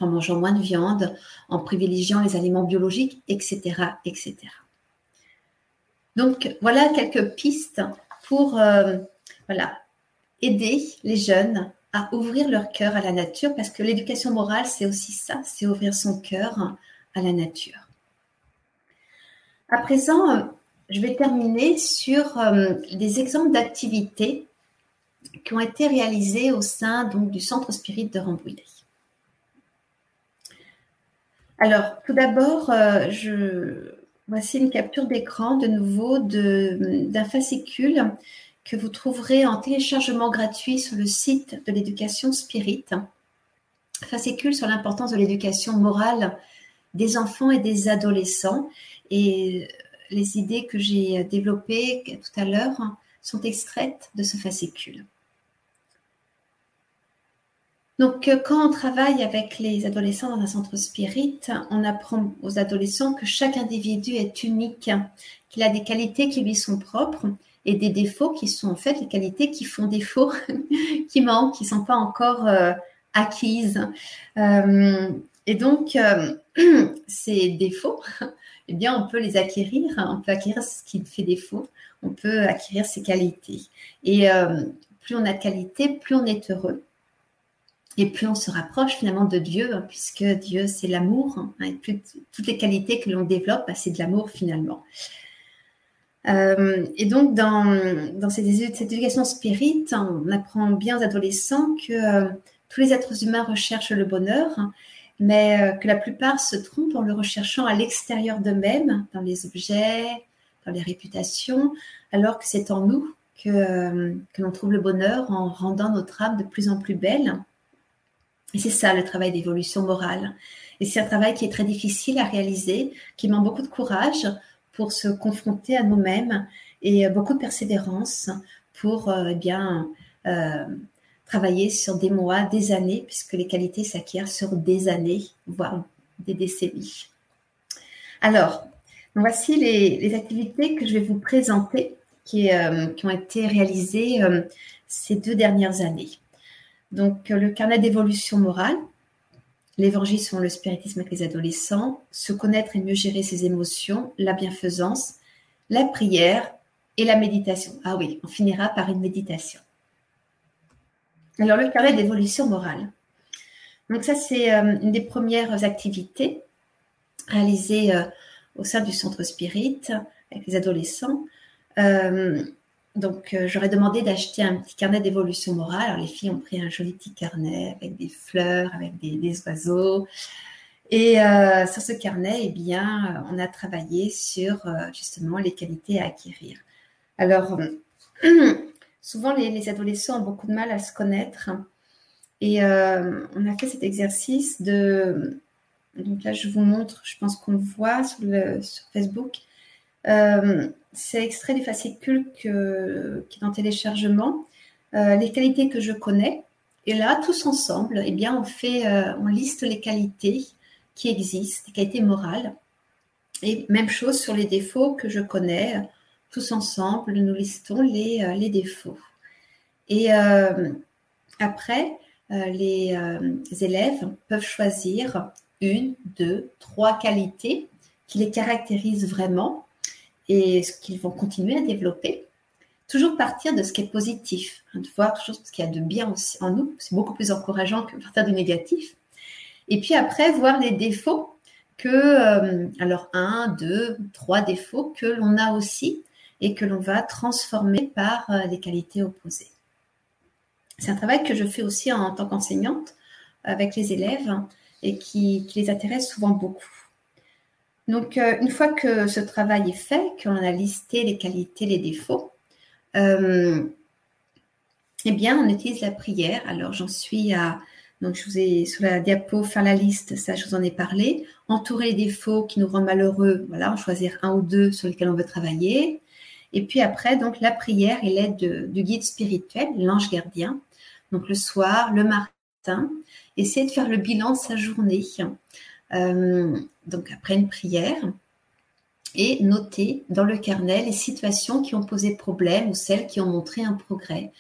en mangeant moins de viande, en privilégiant les aliments biologiques, etc. etc. Donc, voilà quelques pistes pour euh, voilà, aider les jeunes à ouvrir leur cœur à la nature, parce que l'éducation morale, c'est aussi ça, c'est ouvrir son cœur à la nature. À présent, je vais terminer sur euh, des exemples d'activités qui ont été réalisées au sein donc, du Centre Spirit de Rambouillet. Alors, tout d'abord, euh, je... voici une capture d'écran de nouveau d'un fascicule que vous trouverez en téléchargement gratuit sur le site de l'éducation spirit. Fascicule sur l'importance de l'éducation morale des enfants et des adolescents. Et les idées que j'ai développées tout à l'heure sont extraites de ce fascicule. Donc, euh, quand on travaille avec les adolescents dans un centre spirit, on apprend aux adolescents que chaque individu est unique, qu'il a des qualités qui lui sont propres et des défauts qui sont en fait les qualités qui font défaut, qui manquent, qui ne sont pas encore euh, acquises. Euh, et donc, ces défauts, eh bien, on peut les acquérir. On peut acquérir ce qui fait défaut. On peut acquérir ses qualités. Et plus on a de qualités, plus on est heureux. Et plus on se rapproche finalement de Dieu, hein, puisque Dieu c'est l'amour, hein, toutes les qualités que l'on développe, bah, c'est de l'amour finalement. Euh, et donc dans, cette, éducation spirit, on apprend bien aux adolescents que euh, tous les êtres humains recherchent le bonheur, mais euh, que la plupart se trompent en le recherchant à l'extérieur d'eux-mêmes, dans les objets, dans les réputations, alors que c'est en nous que, que l'on trouve le bonheur en rendant notre âme de plus en plus belle et c'est ça le travail d'évolution morale. Et c'est un travail qui est très difficile à réaliser, qui demande beaucoup de courage pour se confronter à nous-mêmes et beaucoup de persévérance pour euh, eh bien euh, travailler sur des mois, des années, puisque les qualités s'acquièrent sur des années, voire des décennies. Alors, voici les, activités que je vais vous présenter qui, euh, ont été réalisées ces deux dernières années. Donc, euh, le carnet d'évolution morale, l'évangile sur le spiritisme avec les adolescents, se connaître et mieux gérer ses émotions, la bienfaisance, la prière et la méditation. Ah oui, on finira par une méditation. Alors, le carnet d'évolution morale. Donc, ça, c'est euh, une des premières activités réalisées euh, au sein du centre spirit avec les adolescents. Donc, euh, j'aurais demandé d'acheter un petit carnet d'évolution morale. Alors, les filles ont pris un joli petit carnet avec des fleurs, avec des, oiseaux. Et euh, sur ce carnet, eh bien, on a travaillé sur euh, justement les qualités à acquérir. Alors, souvent, les, adolescents ont beaucoup de mal à se connaître. Et on a fait cet exercice de... Donc là, je vous montre, je pense qu'on le voit sur, Facebook c'est extrait du fascicule qui est en téléchargement. Euh, les qualités que je connais. Et là, tous ensemble, eh bien, on fait, euh, on liste les qualités qui existent, les qualités morales. Et même chose sur les défauts que je connais. Tous ensemble, nous listons les, euh, les défauts. Et après, les élèves peuvent choisir une, deux, trois qualités qui les caractérisent vraiment et ce qu'ils vont continuer à développer. Toujours partir de ce qui est positif, hein, de voir toujours ce qu'il y a de bien aussi en nous. C'est beaucoup plus encourageant que partir du négatif. Et puis après, voir les défauts que, euh, alors un, deux, trois défauts que l'on a aussi et que l'on va transformer par euh, les qualités opposées. C'est un travail que je fais aussi en, tant qu'enseignante avec les élèves et qui les intéresse souvent beaucoup. Donc, euh, une fois que ce travail est fait, qu'on a listé les qualités, les défauts, euh, eh bien, on utilise la prière. Alors, j'en suis à, donc je vous ai sur la diapo faire la liste, ça je vous en ai parlé. Entourer les défauts qui nous rendent malheureux, voilà, en choisir un ou deux sur lesquels on veut travailler. Et puis après, donc la prière et l'aide du guide spirituel, l'ange gardien. Donc le soir, le matin, essayer de faire le bilan de sa journée. Euh, donc après une prière, et noter dans le carnet les situations qui ont posé problème ou celles qui ont montré un progrès.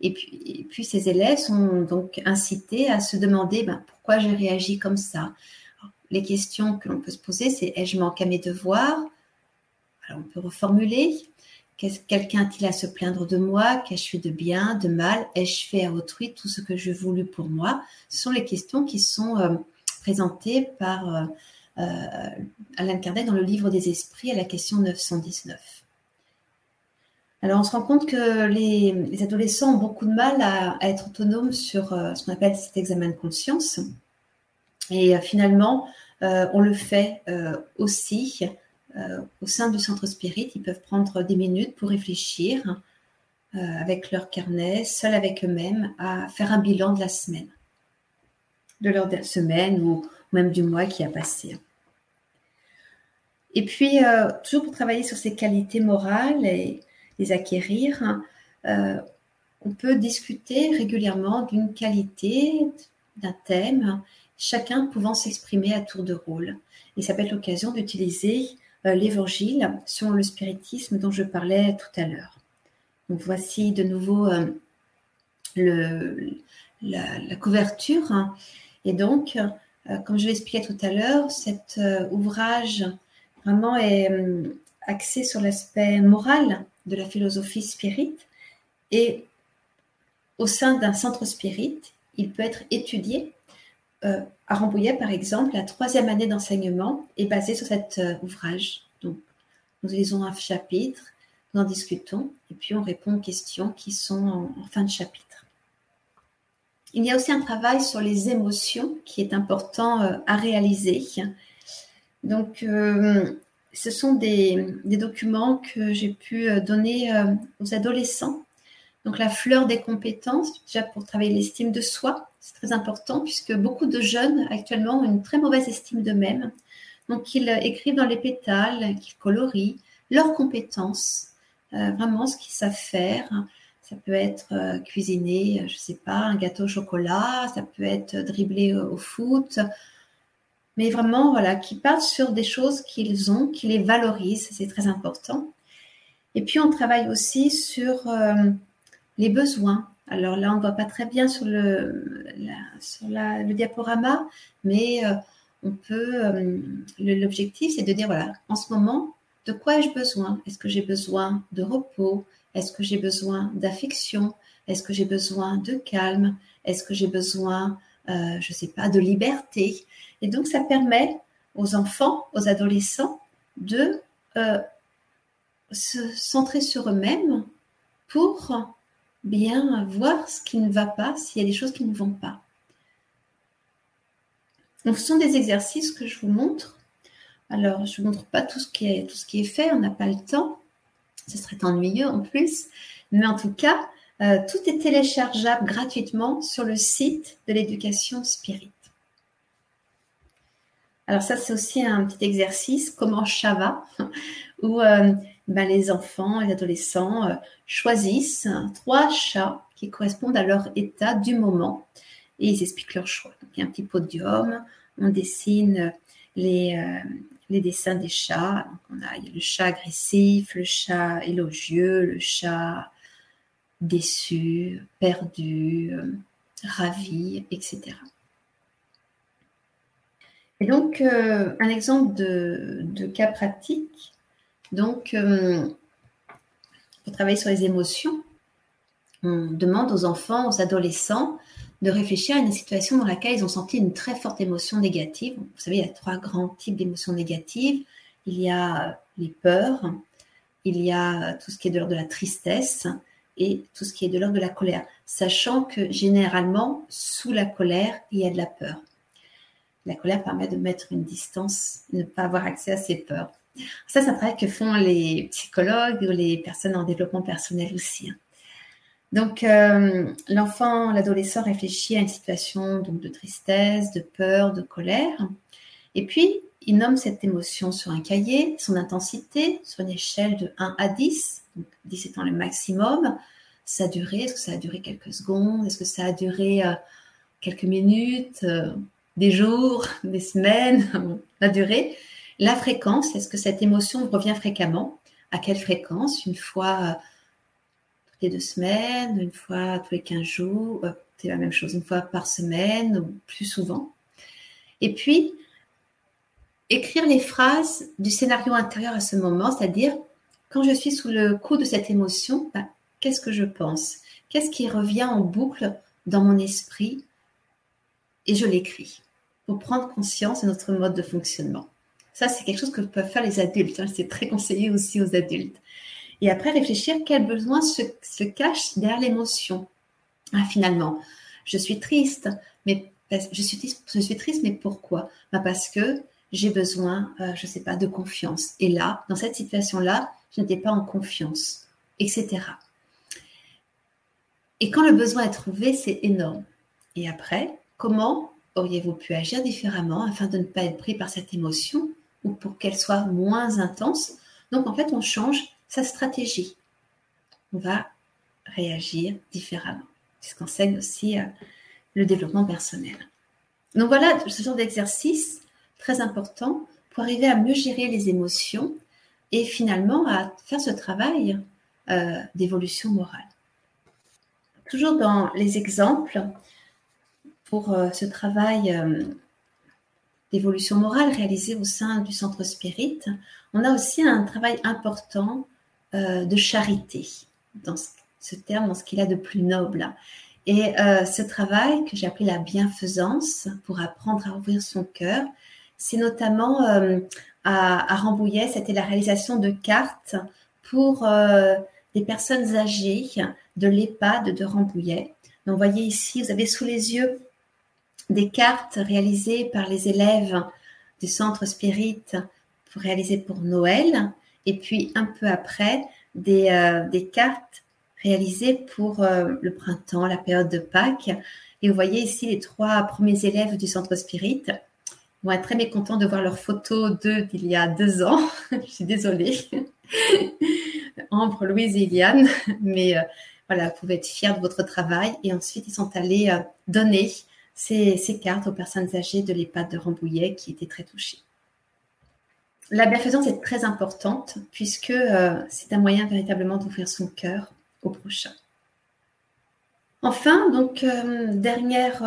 Et puis, ces élèves sont donc incités à se demander ben, pourquoi j'ai réagi comme ça? les questions que l'on peut se poser, c'est ai-je manqué à mes devoirs? Alors on peut reformuler. Quelqu'un a-t-il à se plaindre de moi? Qu'ai-je fait de bien, de mal? Ai-je fait à autrui tout ce que je voulu pour moi? Ce sont les questions qui sont euh, présentées par euh, euh, Alain Kardec dans le livre des esprits à la question 919. Alors on se rend compte que les, adolescents ont beaucoup de mal à, être autonomes sur euh, ce qu'on appelle cet examen de conscience. Et euh, finalement, on le fait aussi au sein du centre spirit. Ils peuvent prendre des minutes pour réfléchir avec leur carnet, seuls avec eux-mêmes, à faire un bilan de la semaine, de leur semaine ou même du mois qui a passé. Et puis, euh, toujours pour travailler sur ces qualités morales et les acquérir, euh, on peut discuter régulièrement d'une qualité, d'un thème, chacun pouvant s'exprimer à tour de rôle. Et ça peut être l'occasion d'utiliser euh, l'évangile sur le spiritisme dont je parlais tout à l'heure. Donc voici de nouveau la, couverture. Et donc, comme je l'ai expliqué tout à l'heure, cet ouvrage vraiment est euh, axé sur l'aspect moral de la philosophie spirit. Et au sein d'un centre spirit, il peut être étudié. Euh, à Rambouillet, par exemple, la troisième année d'enseignement est basée sur cet euh, ouvrage. Donc, nous lisons un chapitre, nous en discutons, et puis on répond aux questions qui sont en, fin de chapitre. Il y a aussi un travail sur les émotions qui est important à réaliser. Donc, euh, ce sont des, documents que j'ai pu euh, donner euh, aux adolescents. Donc, la fleur des compétences, déjà pour travailler l'estime de soi, c'est très important puisque beaucoup de jeunes actuellement ont une très mauvaise estime d'eux-mêmes. Donc, ils écrivent dans les pétales, qu'ils colorient leurs compétences, vraiment ce qu'ils savent faire. Ça peut être cuisiner, je ne sais pas, un gâteau au chocolat, ça peut être dribbler au foot, mais vraiment, voilà, qui partent sur des choses qu'ils ont, qui les valorisent, c'est très important. Et puis, on travaille aussi sur euh, les besoins. Alors là, on ne voit pas très bien sur le, sur le diaporama, mais euh, on peut. Euh, l'objectif, c'est de dire voilà, en ce moment, de quoi ai-je besoin? Est-ce que j'ai besoin de repos? Est-ce que j'ai besoin d'affection? Est-ce que j'ai besoin de calme? Est-ce que j'ai besoin, je ne sais pas, de liberté et donc, ça permet aux enfants, aux adolescents, de euh, se centrer sur eux-mêmes pour bien voir ce qui ne va pas, s'il y a des choses qui ne vont pas. Donc, ce sont des exercices que je vous montre. Alors, je ne vous montre pas tout ce qui est, tout ce qui est fait, on n'a pas le temps. Ce serait ennuyeux en plus. Mais en tout cas, euh, tout est téléchargeable gratuitement sur le site de l'éducation spirit. Alors ça, c'est aussi un petit exercice, comment chat va, où euh, ben, les enfants, les adolescents euh, choisissent trois chats qui correspondent à leur état du moment et ils expliquent leur choix. Donc, il y a un petit podium, on dessine les, dessins des chats. on a, il y a le chat agressif, le chat élogieux, le chat déçu, perdu, ravi, etc. Et donc, euh, un exemple de, cas pratique. Donc, euh, pour travailler sur les émotions, on demande aux enfants, aux adolescents, de réfléchir à une situation dans laquelle ils ont senti une très forte émotion négative. Vous savez, il y a trois grands types d'émotions négatives. Il y a les peurs, il y a tout ce qui est de l'ordre de la tristesse et tout ce qui est de l'ordre de la colère, sachant que généralement, sous la colère, il y a de la peur. La colère permet de mettre une distance, ne pas avoir accès à ses peurs. Ça, c'est un travail que font les psychologues ou les personnes en développement personnel aussi. Hein. Donc, euh, l'enfant, l'adolescent réfléchit à une situation donc, de tristesse, de peur, de colère. Et puis, il nomme cette émotion sur un cahier, son intensité, sur une échelle de 1 à 10, donc 10 étant le maximum. Sa durée, est-ce que ça a duré quelques secondes? Est-ce que ça a duré euh, quelques minutes euh, des jours, des semaines, la durée. La fréquence, est-ce que cette émotion revient fréquemment? À quelle fréquence? Une fois euh, toutes les deux semaines, une fois tous les 15 jours, c'est la même chose, une fois par semaine plus souvent. Et puis, écrire les phrases du scénario intérieur à ce moment, c'est-à-dire quand je suis sous le coup de cette émotion, ben, qu'est-ce que je pense? Qu'est-ce qui revient en boucle dans mon esprit? Et je l'écris pour prendre conscience de notre mode de fonctionnement. Ça, c'est quelque chose que peuvent faire les adultes. Hein. C'est très conseillé aussi aux adultes. Et après, réfléchir quel besoin se, cache derrière l'émotion. Ah, finalement, je suis triste, mais je suis, je suis triste, mais pourquoi? Bah, Parce que j'ai besoin, euh, je ne sais pas, de confiance. Et là, dans cette situation-là, je n'étais pas en confiance, etc. Et quand le besoin est trouvé, c'est énorme. Et après, comment auriez-vous pu agir différemment afin de ne pas être pris par cette émotion ou pour qu'elle soit moins intense? Donc en fait, on change sa stratégie. On va réagir différemment. C'est ce qu'enseigne aussi euh, le développement personnel. Donc voilà ce genre d'exercice très important pour arriver à mieux gérer les émotions et finalement à faire ce travail euh, d'évolution morale. Toujours dans les exemples, pour euh, ce travail euh, d'évolution morale réalisé au sein du centre Spirit, on a aussi un travail important de charité, dans ce terme, dans ce qu'il a de plus noble. Et ce travail que j'ai appelé la bienfaisance pour apprendre à ouvrir son cœur, c'est notamment euh, à, Rambouillet, c'était la réalisation de cartes pour euh, des personnes âgées de l'EHPAD de Rambouillet. Donc, vous voyez ici, vous avez sous les yeux des cartes réalisées par les élèves du centre Spirit pour réaliser pour Noël, et puis un peu après, des, euh, des cartes réalisées pour le printemps, la période de Pâques. Et vous voyez ici les trois premiers élèves du centre Spirit vont être très mécontents de voir leurs photos d'eux d'il y a deux ans. Je suis désolée. Ambre, Louise et Iliane. Mais euh, voilà, vous pouvez être fiers de votre travail. Et ensuite, ils sont allés euh, donner ces, cartes aux personnes âgées de l'EHPAD de Rambouillet qui étaient très touchées. La bienfaisance est très importante puisque euh, c'est un moyen véritablement d'ouvrir son cœur au prochain. Enfin, donc, dernière,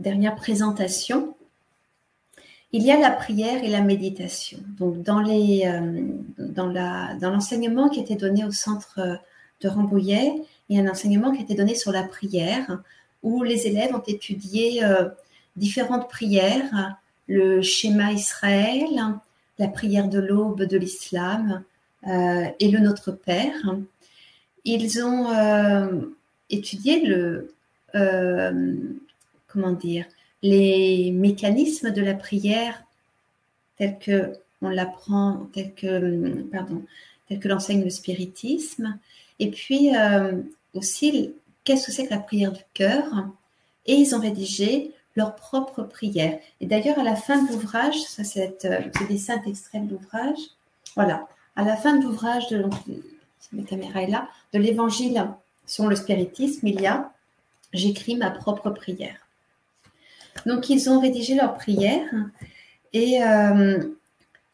dernière présentation il y a la prière et la méditation. Donc, dans, euh, l'enseignement qui était donné au centre euh, de Rambouillet, il y a un enseignement qui a été donné sur la prière, où les élèves ont étudié euh, différentes prières, le schéma Israël, la prière de l'aube de l'islam et le Notre Père. Ils ont étudié le, comment dire, les mécanismes de la prière tels que on l'apprend, tels que, pardon, que l'enseigne le spiritisme, et puis euh, aussi qu'est-ce que c'est que la prière du cœur, et ils ont rédigé leur propre prière. Et d'ailleurs, à la fin de l'ouvrage, ça c'est euh, ce dessin extrait de l'ouvrage, voilà, à la fin de l'ouvrage de l'évangile sur le spiritisme, il y a j'écris ma propre prière. Donc, ils ont rédigé leur prière et euh,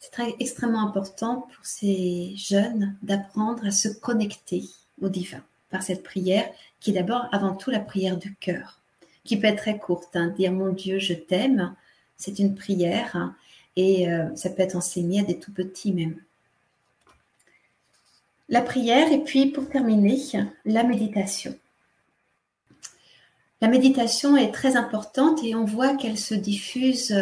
c'est très, extrêmement important pour ces jeunes d'apprendre à se connecter au divin par cette prière qui est d'abord avant tout la prière du cœur, qui peut être très courte. Hein. Dire mon Dieu, je t'aime, c'est une prière et euh, ça peut être enseigné à des tout petits même. La prière et puis pour terminer, la méditation. La méditation est très importante et on voit qu'elle se diffuse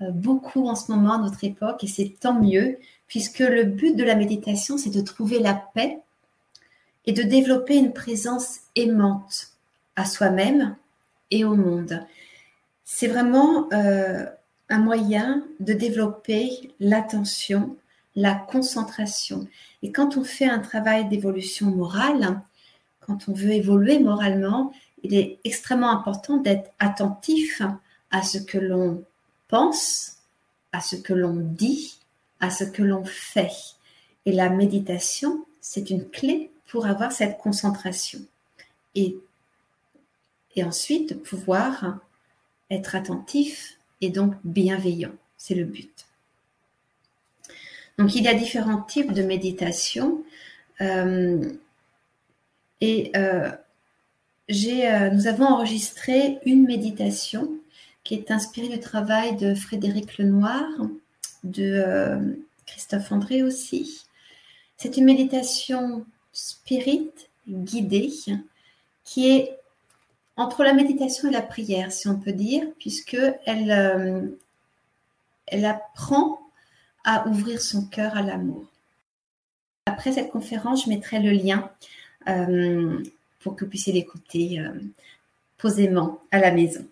euh, beaucoup en ce moment à notre époque et c'est tant mieux puisque le but de la méditation c'est de trouver la paix et de développer une présence aimante à soi-même et au monde. C'est vraiment euh, un moyen de développer l'attention, la concentration. Et quand on fait un travail d'évolution morale, quand on veut évoluer moralement, il est extrêmement important d'être attentif à ce que l'on pense, à ce que l'on dit, à ce que l'on fait. Et la méditation, c'est une clé pour avoir cette concentration. Et, ensuite, pouvoir être attentif et donc bienveillant. C'est le but. Donc, il y a différents types de méditation. Euh, et euh, euh, nous avons enregistré une méditation qui est inspirée du travail de Frédéric Lenoir, de euh, Christophe André aussi. C'est une méditation spirit guidée qui est entre la méditation et la prière, si on peut dire, puisque elle, euh, elle apprend à ouvrir son cœur à l'amour. Après cette conférence, je mettrai le lien pour que vous puissiez l'écouter euh, posément à la maison.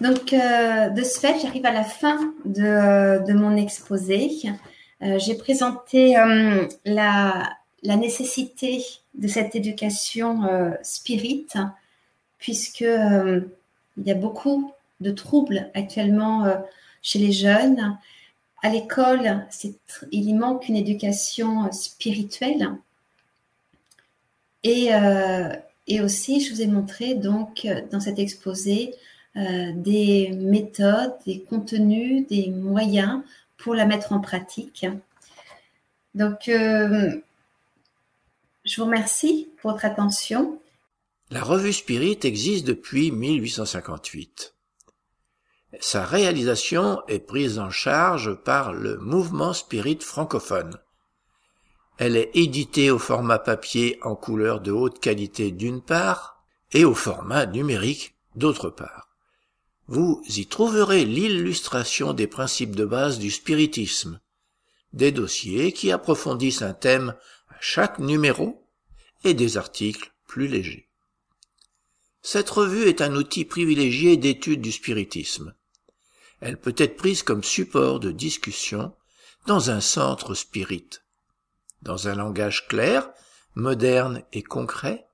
Donc, euh, de ce fait, j'arrive à la fin de, mon exposé. Euh, j'ai présenté euh, la, la, nécessité de cette éducation spirit, puisque il y a beaucoup de troubles actuellement chez les jeunes. À l'école, il y manque une éducation spirituelle. Et, et aussi, je vous ai montré donc dans cet exposé euh, des méthodes, des contenus, des moyens pour la mettre en pratique. Donc, euh, je vous remercie pour votre attention. La revue Spirit existe depuis 1858. Sa réalisation est prise en charge par le mouvement Spirit francophone. Elle est éditée au format papier en couleur de haute qualité d'une part et au format numérique d'autre part. Vous y trouverez l'illustration des principes de base du spiritisme, des dossiers qui approfondissent un thème à chaque numéro et des articles plus légers. Cette revue est un outil privilégié d'étude du spiritisme. Elle peut être prise comme support de discussion dans un centre spirit. Dans un langage clair, moderne et concret,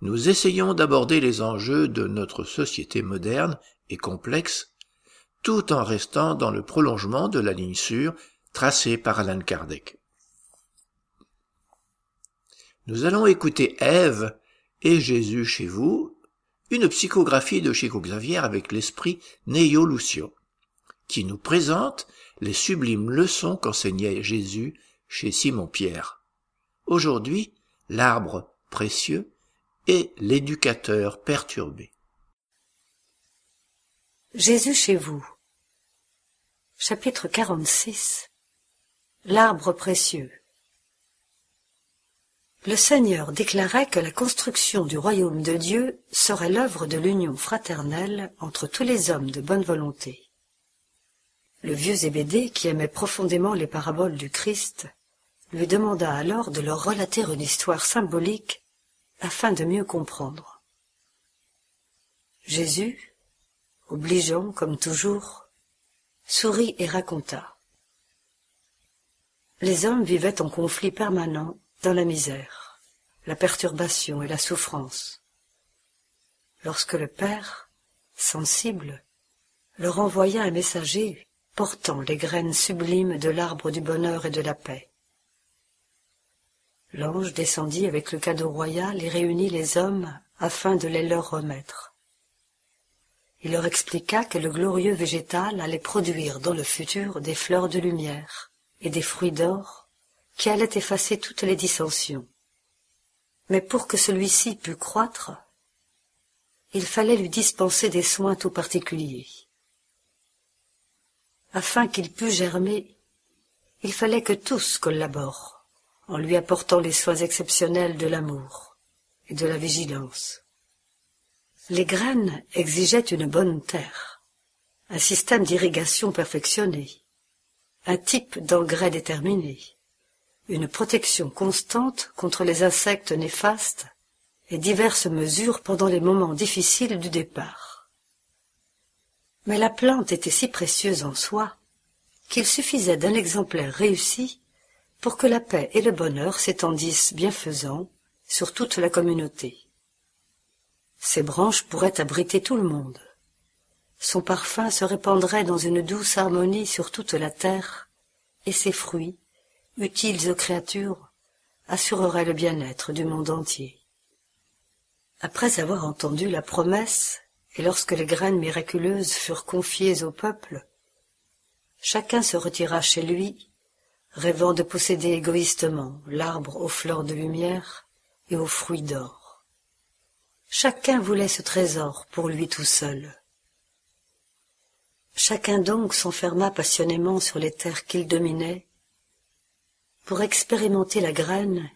nous essayons d'aborder les enjeux de notre société moderne et complexe, tout en restant dans le prolongement de la ligne sûre tracée par Alan Kardec. Nous allons écouter Ève et Jésus chez vous, une psychographie de Chico Xavier avec l'esprit Neo Lucio, qui nous présente les sublimes leçons qu'enseignait Jésus chez Simon Pierre. Aujourd'hui, l'arbre précieux et l'éducateur perturbé. Jésus chez vous. Chapitre 46 L'arbre précieux. Le Seigneur déclarait que la construction du royaume de Dieu serait l'œuvre de l'union fraternelle entre tous les hommes de bonne volonté. Le vieux Zébédée, qui aimait profondément les paraboles du Christ, lui demanda alors de leur relater une histoire symbolique afin de mieux comprendre. Jésus, obligeant comme toujours, sourit et raconta. Les hommes vivaient en conflit permanent dans la misère, la perturbation et la souffrance. Lorsque le Père, sensible, leur envoya un messager portant les graines sublimes de l'arbre du bonheur et de la paix. L'ange descendit avec le cadeau royal et réunit les hommes afin de les leur remettre. Il leur expliqua que le glorieux végétal allait produire dans le futur des fleurs de lumière et des fruits d'or qui allaient effacer toutes les dissensions. Mais pour que celui-ci pût croître, il fallait lui dispenser des soins tout particuliers. Afin qu'il pût germer, il fallait que tous collaborent, en lui apportant les soins exceptionnels de l'amour et de la vigilance. Les graines exigeaient une bonne terre, un système d'irrigation perfectionné, un type d'engrais déterminé, une protection constante contre les insectes néfastes et diverses mesures pendant les moments difficiles du départ. Mais la plante était si précieuse en soi qu'il suffisait d'un exemplaire réussi pour que la paix et le bonheur s'étendissent bienfaisant sur toute la communauté. Ses branches pourraient abriter tout le monde. Son parfum se répandrait dans une douce harmonie sur toute la terre, et ses fruits, utiles aux créatures, assureraient le bien-être du monde entier. Après avoir entendu la promesse, et lorsque les graines miraculeuses furent confiées au peuple, chacun se retira chez lui, rêvant de posséder égoïstement l'arbre aux fleurs de lumière et aux fruits d'or. Chacun voulait ce trésor pour lui tout seul. Chacun donc s'enferma passionnément sur les terres qu'il dominait pour expérimenter la graine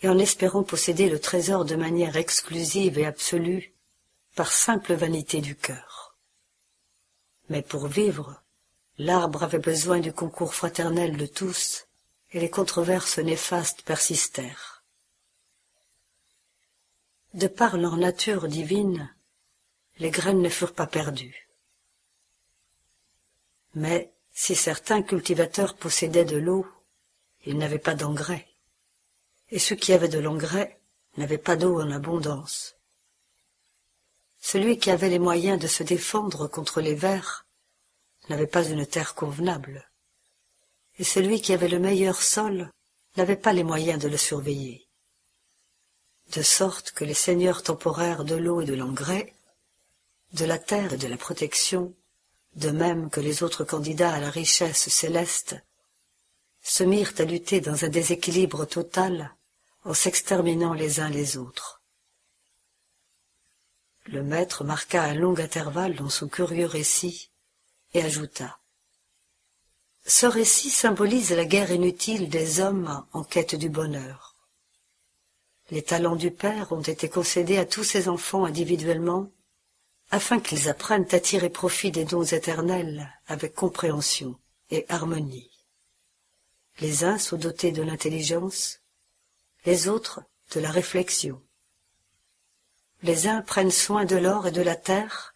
et en espérant posséder le trésor de manière exclusive et absolue par simple vanité du cœur. Mais pour vivre, l'arbre avait besoin du concours fraternel de tous, et les controverses néfastes persistèrent. De par leur nature divine, les graines ne furent pas perdues. Mais si certains cultivateurs possédaient de l'eau, ils n'avaient pas d'engrais. Et ceux qui avaient de l'engrais n'avaient pas d'eau en abondance. Celui qui avait les moyens de se défendre contre les vers n'avait pas une terre convenable. Et celui qui avait le meilleur sol n'avait pas les moyens de le surveiller. De sorte que les seigneurs temporaires de l'eau et de l'engrais, de la terre et de la protection, de même que les autres candidats à la richesse céleste, se mirent à lutter dans un déséquilibre total en s'exterminant les uns les autres. Le maître marqua un long intervalle dans son curieux récit ajouta Ce récit symbolise la guerre inutile des hommes en quête du bonheur. Les talents du Père ont été concédés à tous ses enfants individuellement afin qu'ils apprennent à tirer profit des dons éternels avec compréhension et harmonie. Les uns sont dotés de l'intelligence, les autres de la réflexion. Les uns prennent soin de l'or et de la terre,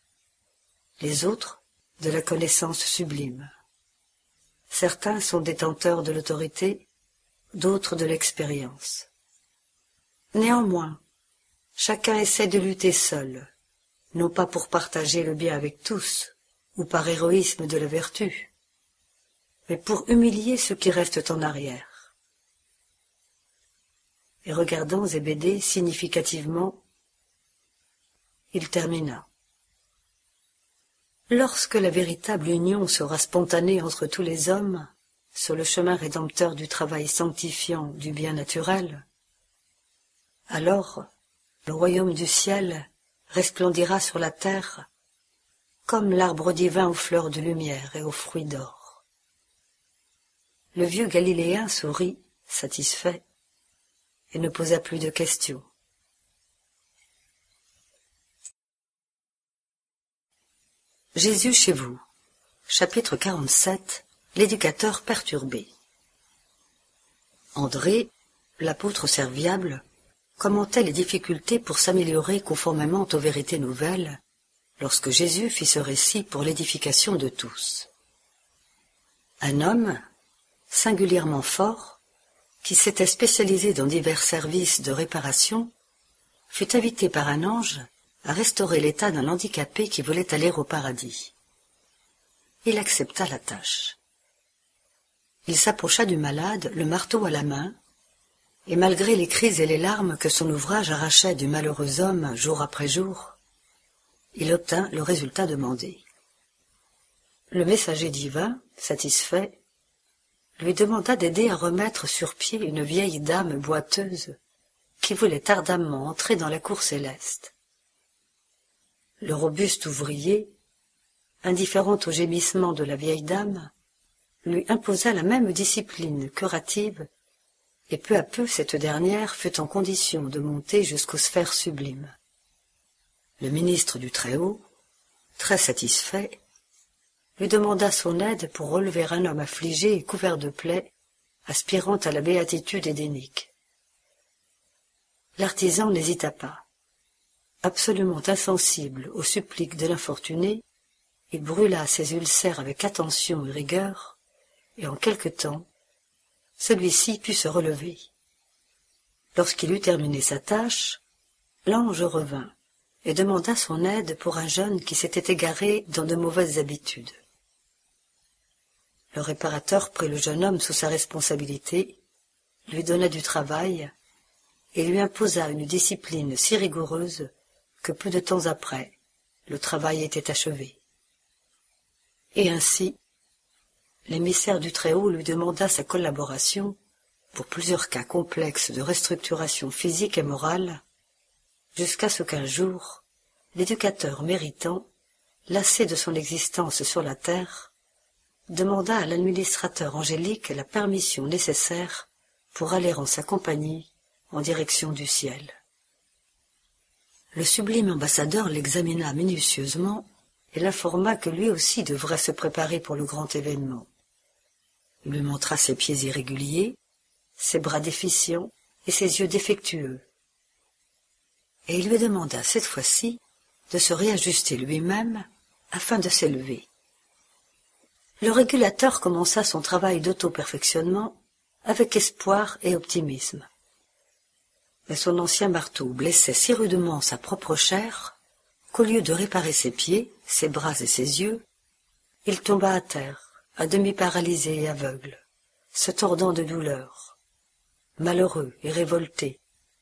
les autres de la connaissance sublime. Certains sont détenteurs de l'autorité, d'autres de l'expérience. Néanmoins, chacun essaie de lutter seul, non pas pour partager le bien avec tous, ou par héroïsme de la vertu, mais pour humilier ceux qui restent en arrière. Et regardant Zébédée significativement, il termina. Lorsque la véritable union sera spontanée entre tous les hommes, sur le chemin rédempteur du travail sanctifiant du bien naturel, alors le royaume du ciel resplendira sur la terre comme l'arbre divin aux fleurs de lumière et aux fruits d'or. Le vieux Galiléen sourit, satisfait, et ne posa plus de questions. Jésus chez vous. Chapitre 47 L'éducateur perturbé. André, l'apôtre serviable, commentait les difficultés pour s'améliorer conformément aux vérités nouvelles lorsque Jésus fit ce récit pour l'édification de tous. Un homme, singulièrement fort, qui s'était spécialisé dans divers services de réparation, fut invité par un ange à restaurer l'état d'un handicapé qui voulait aller au paradis. Il accepta la tâche. Il s'approcha du malade, le marteau à la main, et malgré les cris et les larmes que son ouvrage arrachait du malheureux homme jour après jour, il obtint le résultat demandé. Le messager divin, satisfait, lui demanda d'aider à remettre sur pied une vieille dame boiteuse qui voulait ardemment entrer dans la cour céleste. Le robuste ouvrier, indifférent aux gémissements de la vieille dame, lui imposa la même discipline curative, et peu à peu cette dernière fut en condition de monter jusqu'aux sphères sublimes. Le ministre du Très-Haut, très satisfait, lui demanda son aide pour relever un homme affligé et couvert de plaies, aspirant à la béatitude édénique. L'artisan n'hésita pas. Absolument insensible aux suppliques de l'infortuné, il brûla ses ulcères avec attention et rigueur, et en quelque temps, celui-ci put se relever. Lorsqu'il eut terminé sa tâche, l'ange revint et demanda son aide pour un jeune qui s'était égaré dans de mauvaises habitudes. Le réparateur prit le jeune homme sous sa responsabilité, lui donna du travail et lui imposa une discipline si rigoureuse que peu de temps après, le travail était achevé. Et ainsi, l'émissaire du Très-Haut lui demanda sa collaboration pour plusieurs cas complexes de restructuration physique et morale, jusqu'à ce qu'un jour, l'éducateur méritant, lassé de son existence sur la terre, demanda à l'administrateur angélique la permission nécessaire pour aller en sa compagnie en direction du ciel. Le sublime ambassadeur l'examina minutieusement et l'informa que lui aussi devrait se préparer pour le grand événement. Il lui montra ses pieds irréguliers, ses bras déficients et ses yeux défectueux. Et il lui demanda cette fois-ci de se réajuster lui-même afin de s'élever. le régulateur commença son travail d'auto-perfectionnement avec espoir et optimisme. Son ancien marteau blessait si rudement sa propre chair qu'au lieu de réparer ses pieds, ses bras et ses yeux, il tomba à terre, à demi paralysé et aveugle, se tordant de douleur, malheureux et révolté,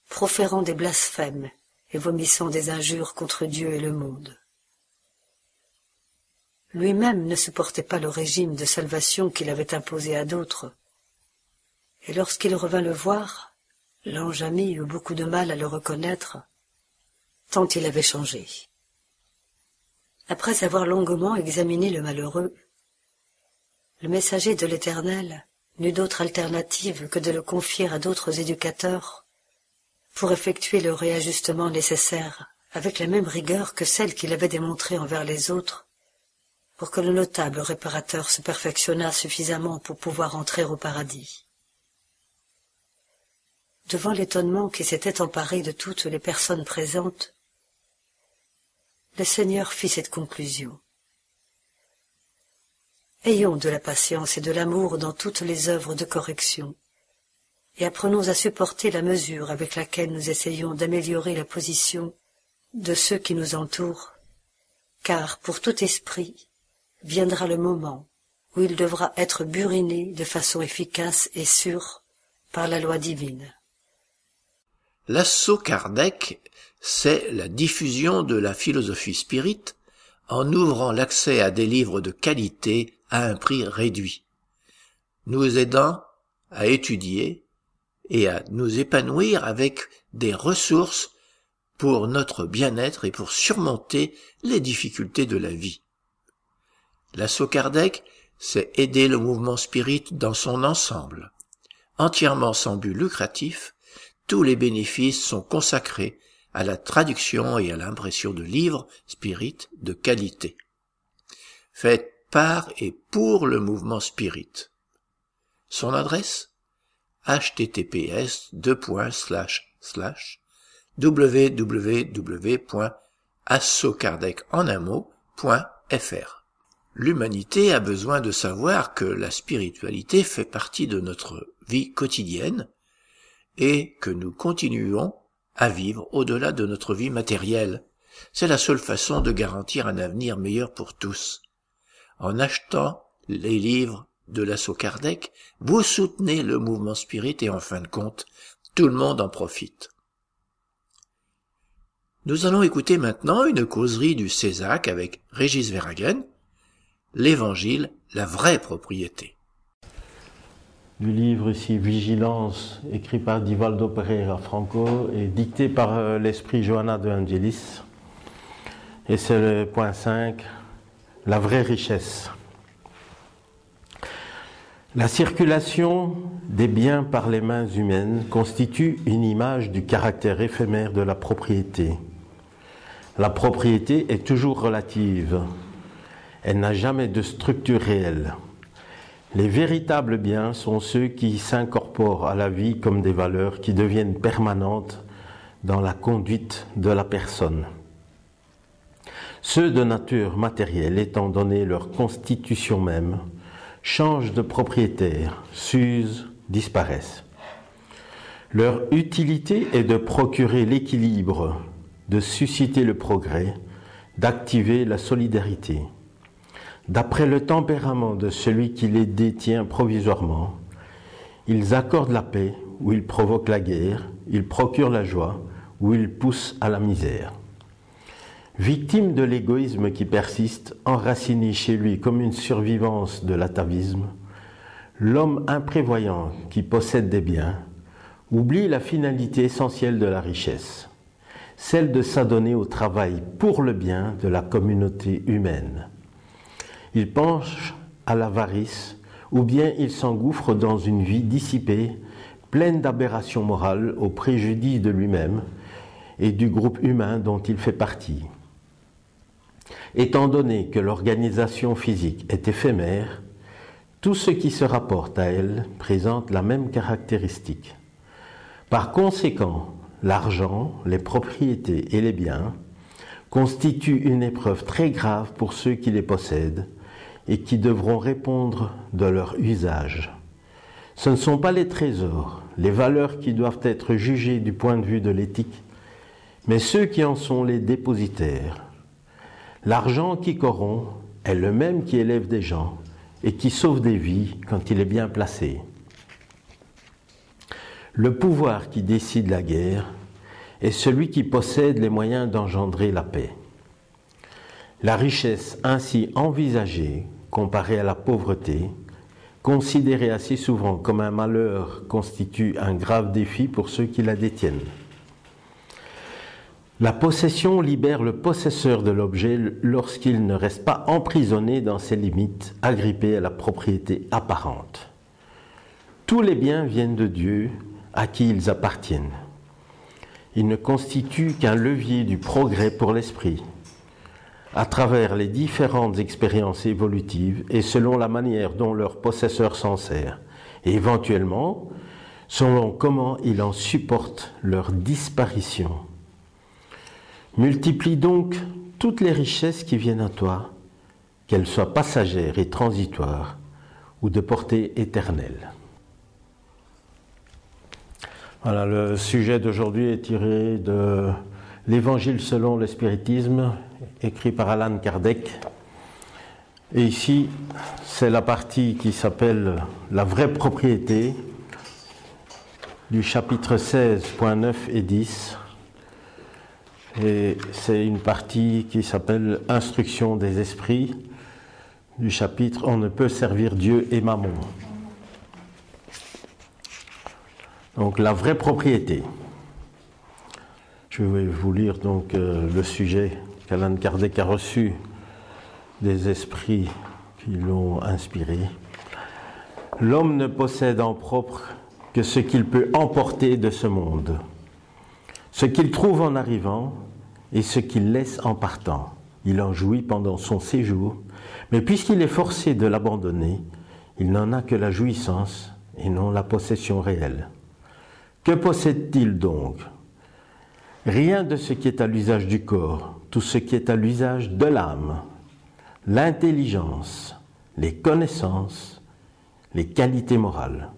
proférant des blasphèmes et vomissant des injures contre Dieu et le monde. Lui-même ne supportait pas le régime de salvation qu'il avait imposé à d'autres. Et lorsqu'il revint le voir, l'ange ami eut beaucoup de mal à le reconnaître, tant il avait changé. Après avoir longuement examiné le malheureux, le messager de l'Éternel n'eut d'autre alternative que de le confier à d'autres éducateurs pour effectuer le réajustement nécessaire avec la même rigueur que celle qu'il avait démontrée envers les autres pour que le notable réparateur se perfectionnât suffisamment pour pouvoir entrer au paradis. Devant l'étonnement qui s'était emparé de toutes les personnes présentes, le Seigneur fit cette conclusion. Ayons de la patience et de l'amour dans toutes les œuvres de correction, et apprenons à supporter la mesure avec laquelle nous essayons d'améliorer la position de ceux qui nous entourent, car pour tout esprit, viendra le moment où il devra être buriné de façon efficace et sûre par la loi divine. L'assaut Kardec, c'est la diffusion de la philosophie spirite en ouvrant l'accès à des livres de qualité à un prix réduit, nous aidant à étudier et à nous épanouir avec des ressources pour notre bien-être et pour surmonter les difficultés de la vie. L'assaut Kardec, c'est aider le mouvement spirit dans son ensemble. Entièrement sans but lucratif, tous les bénéfices sont consacrés à la traduction et à l'impression de livres spirit de qualité. Faites par et pour le mouvement spirit. Son adresse? Https www.assocardec.fr L'humanité a besoin de savoir que la spiritualité fait partie de notre vie quotidienne et que nous continuons à vivre au-delà de notre vie matérielle. C'est la seule façon de garantir un avenir meilleur pour tous. En achetant les livres de l'assaut Kardec, vous soutenez le mouvement spirit et en fin de compte, tout le monde en profite. Nous allons écouter maintenant une causerie du Césac avec Régis Verhagen, l'Évangile, la vraie propriété. Du livre ici Vigilance, écrit par Divaldo Pereira Franco et dicté par euh, l'esprit Johanna de Angelis. Et c'est le point 5, la vraie richesse. La circulation des biens par les mains humaines constitue une image du caractère éphémère de la propriété. La propriété est toujours relative, elle n'a jamais de structure réelle. Les véritables biens sont ceux qui s'incorporent à la vie comme des valeurs qui deviennent permanentes dans la conduite de la personne. Ceux de nature matérielle, étant donné leur constitution même, changent de propriétaire, s'usent, disparaissent. Leur utilité est de procurer l'équilibre, de susciter le progrès, d'activer la solidarité. D'après le tempérament de celui qui les détient provisoirement, ils accordent la paix ou ils provoquent la guerre, ils procurent la joie ou ils poussent à la misère. Victime de l'égoïsme qui persiste, enraciné chez lui comme une survivance de l'atavisme, l'homme imprévoyant qui possède des biens oublie la finalité essentielle de la richesse, celle de s'adonner au travail pour le bien de la communauté humaine. Il penche à l'avarice ou bien il s'engouffre dans une vie dissipée, pleine d'aberrations morales au préjudice de lui-même et du groupe humain dont il fait partie. Étant donné que l'organisation physique est éphémère, tout ce qui se rapporte à elle présente la même caractéristique. Par conséquent, l'argent, les propriétés et les biens constituent une épreuve très grave pour ceux qui les possèdent et qui devront répondre de leur usage. Ce ne sont pas les trésors, les valeurs qui doivent être jugées du point de vue de l'éthique, mais ceux qui en sont les dépositaires. L'argent qui corrompt est le même qui élève des gens et qui sauve des vies quand il est bien placé. Le pouvoir qui décide la guerre est celui qui possède les moyens d'engendrer la paix. La richesse ainsi envisagée, comparée à la pauvreté, considérée assez souvent comme un malheur, constitue un grave défi pour ceux qui la détiennent. La possession libère le possesseur de l'objet lorsqu'il ne reste pas emprisonné dans ses limites, agrippé à la propriété apparente. Tous les biens viennent de Dieu à qui ils appartiennent. Ils ne constituent qu'un levier du progrès pour l'esprit, à travers les différentes expériences évolutives et selon la manière dont leur possesseur s'en sert, et éventuellement selon comment il en supporte leur disparition. Multiplie donc toutes les richesses qui viennent à toi, qu'elles soient passagères et transitoires ou de portée éternelle. Voilà, le sujet d'aujourd'hui est tiré de l'Évangile selon le spiritisme, écrit par Alan Kardec. Et ici, c'est la partie qui s'appelle La vraie propriété, du chapitre 16.9 et 10. Et c'est une partie qui s'appelle Instruction des esprits du chapitre On ne peut servir Dieu et Mammon. Donc la vraie propriété. Je vais vous lire donc euh, le sujet qu'Alain Kardec a reçu des esprits qui l'ont inspiré. L'homme ne possède en propre que ce qu'il peut emporter de ce monde ce qu'il trouve en arrivant et ce qu'il laisse en partant. Il en jouit pendant son séjour, mais puisqu'il est forcé de l'abandonner, il n'en a que la jouissance et non la possession réelle. Que possède-t-il donc? Rien de ce qui est à l'usage du corps, tout ce qui est à l'usage de l'âme, l'intelligence, les connaissances, les qualités morales.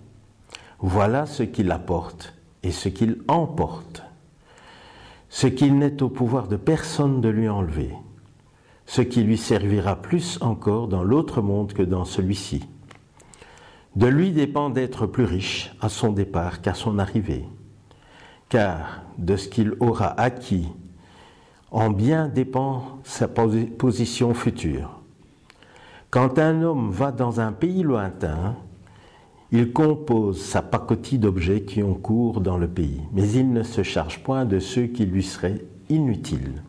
Voilà ce qu'il apporte et ce qu'il emporte ce qu'il n'est au pouvoir de personne de lui enlever, ce qui lui servira plus encore dans l'autre monde que dans celui-ci. De lui dépend d'être plus riche à son départ qu'à son arrivée, car de ce qu'il aura acquis en bien dépend sa position future. Quand un homme va dans un pays lointain, il compose sa pacotille d'objets qui ont cours dans le pays, mais il ne se charge point de ceux qui lui seraient inutiles.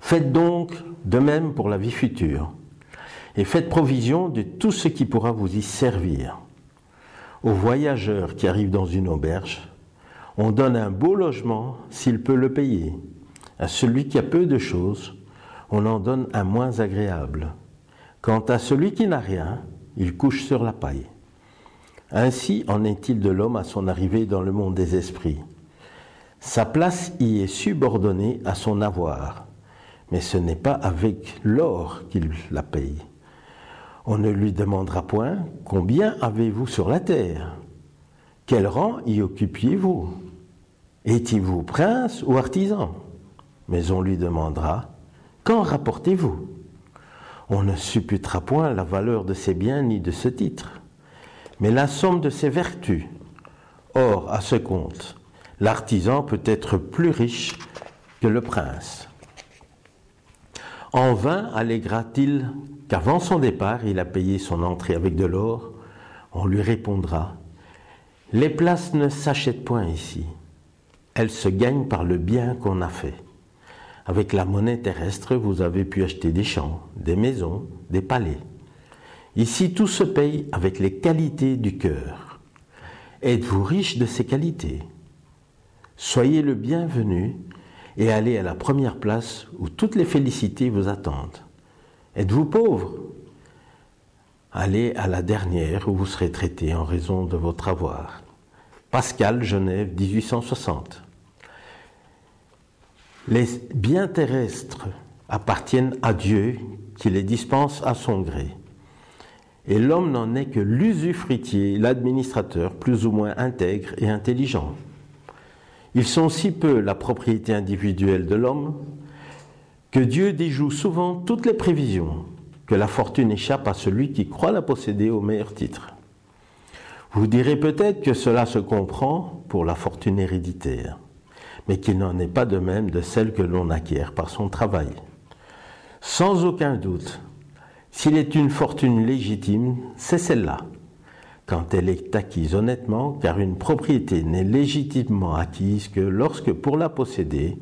Faites donc de même pour la vie future, et faites provision de tout ce qui pourra vous y servir. Aux voyageurs qui arrivent dans une auberge, on donne un beau logement s'il peut le payer. À celui qui a peu de choses, on en donne un moins agréable. Quant à celui qui n'a rien, il couche sur la paille. Ainsi en est-il de l'homme à son arrivée dans le monde des esprits. Sa place y est subordonnée à son avoir, mais ce n'est pas avec l'or qu'il la paye. On ne lui demandera point combien avez-vous sur la terre? Quel rang y occupiez-vous? Étiez-vous prince ou artisan? Mais on lui demandera Qu'en rapportez-vous? On ne supputera point la valeur de ses biens ni de ce titre mais la somme de ses vertus. Or, à ce compte, l'artisan peut être plus riche que le prince. En vain alléguera-t-il qu'avant son départ, il a payé son entrée avec de l'or On lui répondra Les places ne s'achètent point ici. Elles se gagnent par le bien qu'on a fait. Avec la monnaie terrestre, vous avez pu acheter des champs, des maisons, des palais. Ici, tout se paye avec les qualités du cœur. Êtes-vous riche de ces qualités? Soyez le bienvenu et allez à la première place où toutes les félicités vous attendent. Êtes-vous pauvre? Allez à la dernière où vous serez traité en raison de votre avoir. Pascal, Genève, 1860. Les biens terrestres appartiennent à Dieu qui les dispense à son gré. Et l'homme n'en est que l'usufruitier, l'administrateur plus ou moins intègre et intelligent. Ils sont si peu la propriété individuelle de l'homme que Dieu déjoue souvent toutes les prévisions, que la fortune échappe à celui qui croit la posséder au meilleur titre. Vous direz peut-être que cela se comprend pour la fortune héréditaire, mais qu'il n'en est pas de même de celle que l'on acquiert par son travail. Sans aucun doute, s'il est une fortune légitime, c'est celle-là, quand elle est acquise honnêtement, car une propriété n'est légitimement acquise que lorsque pour la posséder,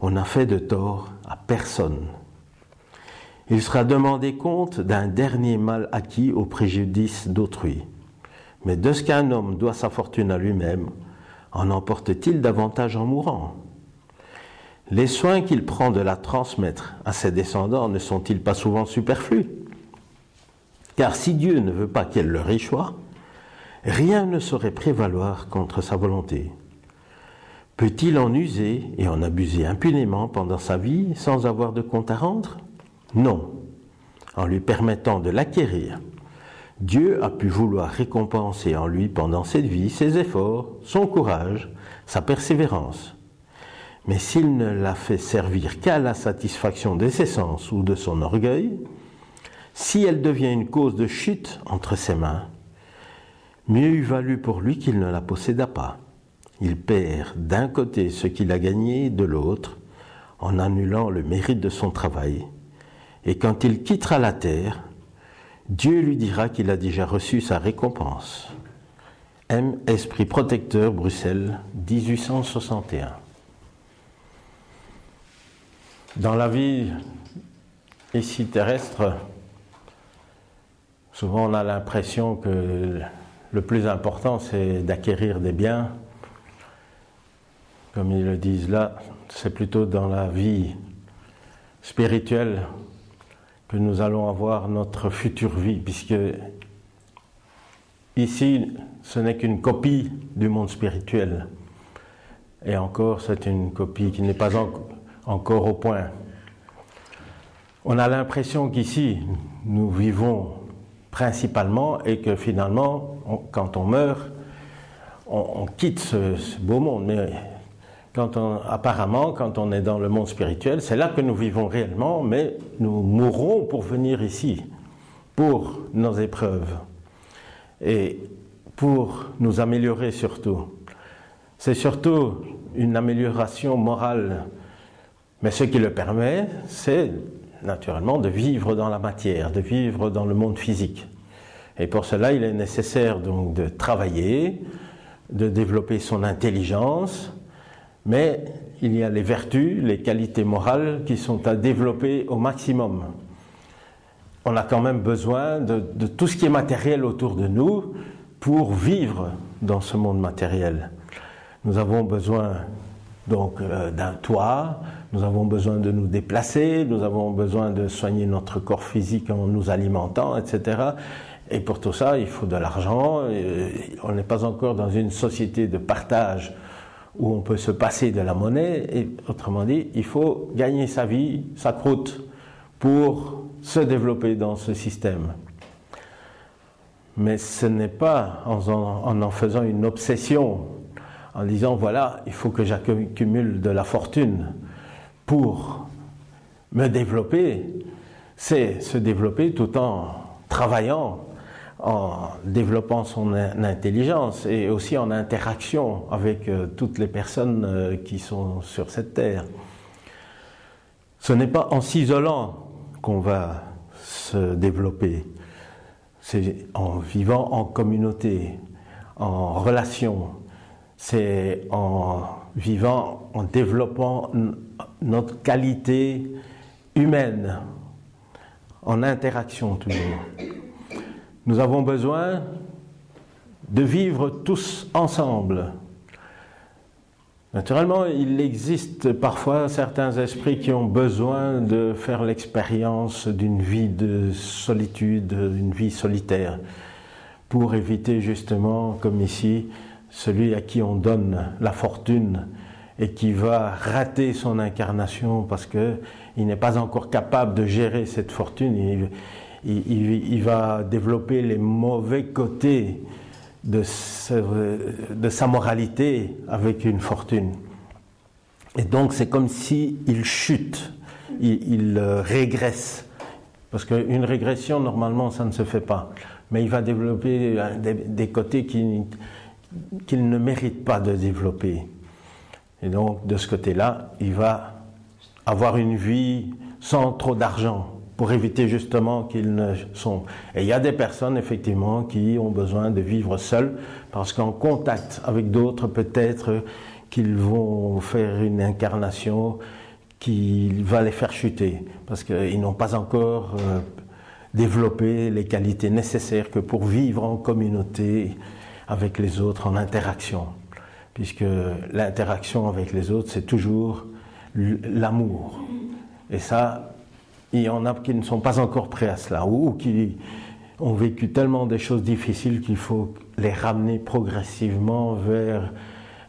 on n'a fait de tort à personne. Il sera demandé compte d'un dernier mal acquis au préjudice d'autrui. Mais de ce qu'un homme doit sa fortune à lui-même, en emporte-t-il davantage en mourant? Les soins qu'il prend de la transmettre à ses descendants ne sont-ils pas souvent superflus? Car si Dieu ne veut pas qu'elle leur échoue, rien ne saurait prévaloir contre sa volonté. Peut-il en user et en abuser impunément pendant sa vie sans avoir de compte à rendre? Non. En lui permettant de l'acquérir, Dieu a pu vouloir récompenser en lui pendant cette vie ses efforts, son courage, sa persévérance. Mais s'il ne l'a fait servir qu'à la satisfaction de ses sens ou de son orgueil, si elle devient une cause de chute entre ses mains, mieux eût valu pour lui qu'il ne la possédât pas. Il perd d'un côté ce qu'il a gagné de l'autre en annulant le mérite de son travail. Et quand il quittera la terre, Dieu lui dira qu'il a déjà reçu sa récompense. M. Esprit protecteur, Bruxelles, 1861. Dans la vie ici terrestre, souvent on a l'impression que le plus important c'est d'acquérir des biens, comme ils le disent là, c'est plutôt dans la vie spirituelle que nous allons avoir notre future vie, puisque ici, ce n'est qu'une copie du monde spirituel. Et encore, c'est une copie qui n'est pas encore au point. On a l'impression qu'ici, nous vivons principalement et que finalement, quand on meurt, on, quitte ce, beau monde. Quand on, apparemment, quand on est dans le monde spirituel, c'est là que nous vivons réellement, mais nous mourrons pour venir ici, pour nos épreuves et pour nous améliorer surtout. C'est surtout une amélioration morale, mais ce qui le permet, c'est naturellement de vivre dans la matière, de vivre dans le monde physique. Et pour cela, il est nécessaire donc de travailler, de développer son intelligence, mais il y a les vertus, les qualités morales qui sont à développer au maximum. On a quand même besoin de, tout ce qui est matériel autour de nous pour vivre dans ce monde matériel. Nous avons besoin donc euh, d'un toit, nous avons besoin de nous déplacer, nous avons besoin de soigner notre corps physique en nous alimentant, etc. Et pour tout ça, il faut de l'argent. On n'est pas encore dans une société de partage où on peut se passer de la monnaie, et autrement dit, il faut gagner sa vie, sa croûte, pour se développer dans ce système. Mais ce n'est pas en en, en faisant une obsession, en disant voilà, il faut que j'accumule de la fortune pour me développer, c'est se développer tout en travaillant en développant son intelligence et aussi en interaction avec euh, toutes les personnes euh, qui sont sur cette terre. Ce n'est pas en s'isolant qu'on va se développer, c'est en vivant en communauté, en relation, c'est en vivant, en développant notre qualité humaine, en interaction toujours. Nous avons besoin de vivre tous ensemble. Naturellement, il existe parfois certains esprits qui ont besoin de faire l'expérience d'une vie de solitude, d'une vie solitaire, pour éviter justement, comme ici, celui à qui on donne la fortune et qui va rater son incarnation parce que il n'est pas encore capable de gérer cette fortune. Va développer les mauvais côtés de, sa moralité avec une fortune. Et donc c'est comme s'il il chute, il, euh, régresse. Parce qu'une régression, normalement, ça ne se fait pas. Mais il va développer euh, des, côtés qu'il ne mérite pas de développer. Et donc, de ce côté-là, il va avoir une vie sans trop d'argent pour éviter justement qu'ils ne sont. Et il y a des personnes, effectivement, qui ont besoin de vivre seuls parce qu'en contact avec d'autres, peut-être qu'ils vont faire une incarnation qui va les faire chuter parce qu'ils n'ont pas encore euh, développé les qualités nécessaires que pour vivre en communauté avec les autres, en interaction. Puisque l'interaction avec les autres, c'est toujours l'amour. Et ça, il y en a qui ne sont pas encore prêts à cela, ou qui ont vécu tellement des choses difficiles qu'il faut les ramener progressivement vers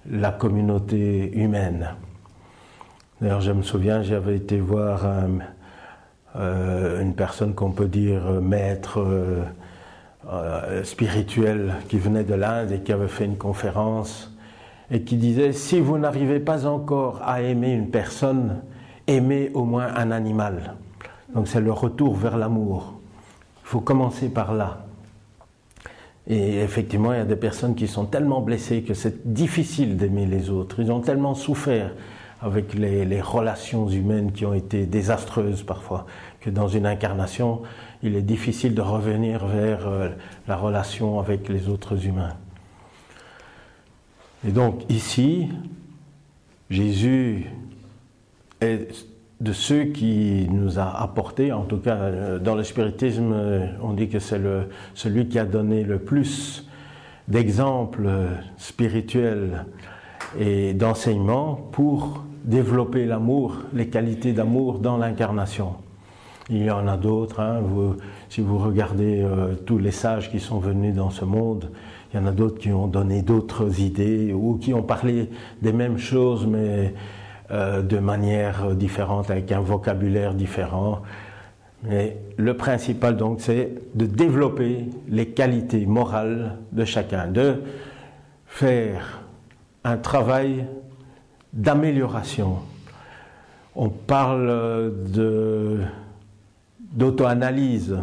la communauté humaine. D'ailleurs, je me souviens, j'avais été voir euh, une personne qu'on peut dire maître euh, euh, spirituel qui venait de l'Inde et qui avait fait une conférence et qui disait, si vous n'arrivez pas encore à aimer une personne, aimez au moins un animal. Donc c'est le retour vers l'amour. Il faut commencer par là. Et effectivement, il y a des personnes qui sont tellement blessées que c'est difficile d'aimer les autres. Ils ont tellement souffert avec les, relations humaines qui ont été désastreuses parfois, que dans une incarnation, il est difficile de revenir vers euh, la relation avec les autres humains. Et donc ici, Jésus est de ceux qui nous a apporté, en tout cas euh, dans le spiritisme, euh, on dit que c'est celui qui a donné le plus d'exemples spirituels et d'enseignements pour développer l'amour, les qualités d'amour dans l'incarnation. Il y en a d'autres. Hein. si vous regardez euh, tous les sages qui sont venus dans ce monde, il y en a d'autres qui ont donné d'autres idées ou qui ont parlé des mêmes choses, mais euh, de manière différente, avec un vocabulaire différent. Mais le principal, donc, c'est de développer les qualités morales de chacun, de faire un travail d'amélioration. On parle d'auto-analyse.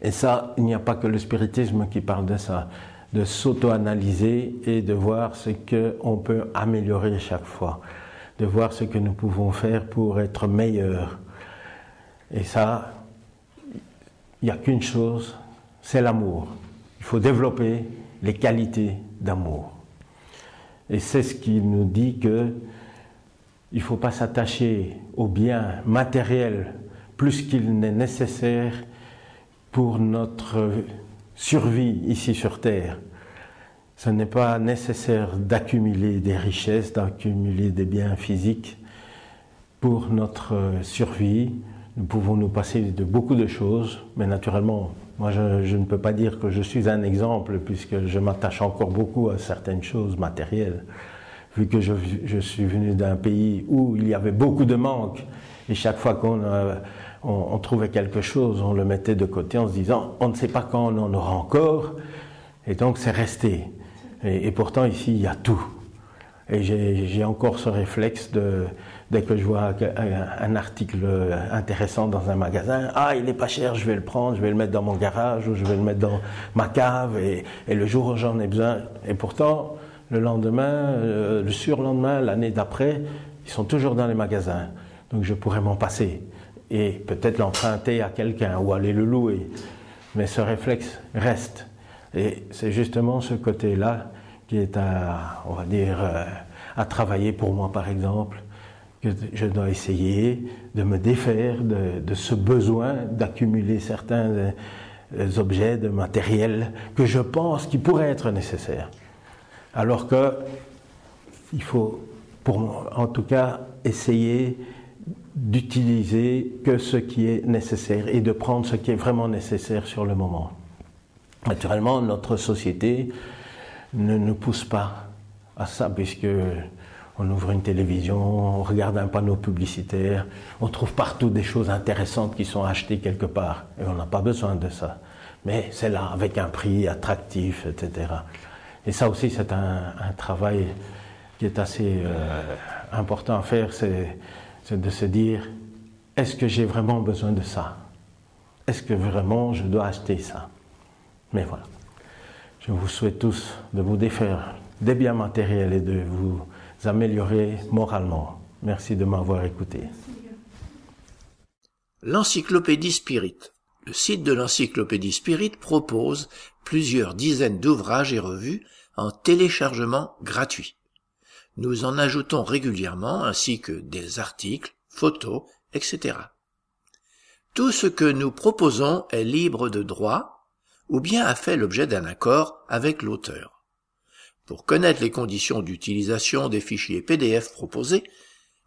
Et ça, il n'y a pas que le spiritisme qui parle de ça, de s'auto-analyser et de voir ce qu'on peut améliorer chaque fois, de voir ce que nous pouvons faire pour être meilleurs. Et ça, il n'y a qu'une chose, c'est l'amour. Il faut développer les qualités d'amour. Et c'est ce qui nous dit que il ne faut pas s'attacher aux biens matériels plus qu'il n'est nécessaire pour notre survie ici sur Terre. Ce n'est pas nécessaire d'accumuler des richesses, d'accumuler des biens physiques pour notre survie. Nous pouvons nous passer de beaucoup de choses, mais naturellement, moi, je, ne peux pas dire que je suis un exemple, puisque je m'attache encore beaucoup à certaines choses matérielles. Vu que je, suis venu d'un pays où il y avait beaucoup de manques, et chaque fois qu'on euh, on, trouvait quelque chose, on le mettait de côté en se disant, on ne sait pas quand on en aura encore, et donc c'est resté. et pourtant, ici, il y a tout. Et j'ai encore ce réflexe dès que je vois un, article intéressant dans un magasin, ah, il est pas cher, je vais le prendre, je vais le mettre dans mon garage ou je vais le mettre dans ma cave et, le jour où j'en ai besoin. Et pourtant, le lendemain, euh, le surlendemain, l'année d'après, ils sont toujours dans les magasins. Donc je pourrais m'en passer et peut-être l'emprunter à quelqu'un ou aller le louer. Mais ce réflexe reste. Et c'est justement ce côté-là qui est à, on va dire, euh, à travailler pour moi, par exemple, que je dois essayer de me défaire de, ce besoin d'accumuler certains euh, objets, de matériel que je pense qui pourraient être nécessaires. Alors que il faut, pour, en tout cas, essayer d'utiliser que ce qui est nécessaire et de prendre ce qui est vraiment nécessaire sur le moment. Naturellement, notre société ne nous pousse pas à ça, puisque On ouvre une télévision, on regarde un panneau publicitaire, on trouve partout des choses intéressantes qui sont achetées quelque part. Et on n'a pas besoin de ça. Mais c'est là, avec un prix attractif, etc. Et ça aussi, c'est un, travail qui est assez euh, important à faire, c'est de se dire, est-ce que j'ai vraiment besoin de ça? Est-ce que vraiment je dois acheter ça? Mais voilà. Je vous souhaite tous de vous défaire des biens matériels et de vous améliorer moralement. Merci de m'avoir écouté. L'Encyclopédie Spirit. Le site de l'Encyclopédie Spirit propose plusieurs dizaines d'ouvrages et revues en téléchargement gratuit. Nous en ajoutons régulièrement ainsi que des articles, photos, etc. Tout ce que nous proposons est libre de droit ou bien a fait l'objet d'un accord avec l'auteur. Pour connaître les conditions d'utilisation des fichiers PDF proposés,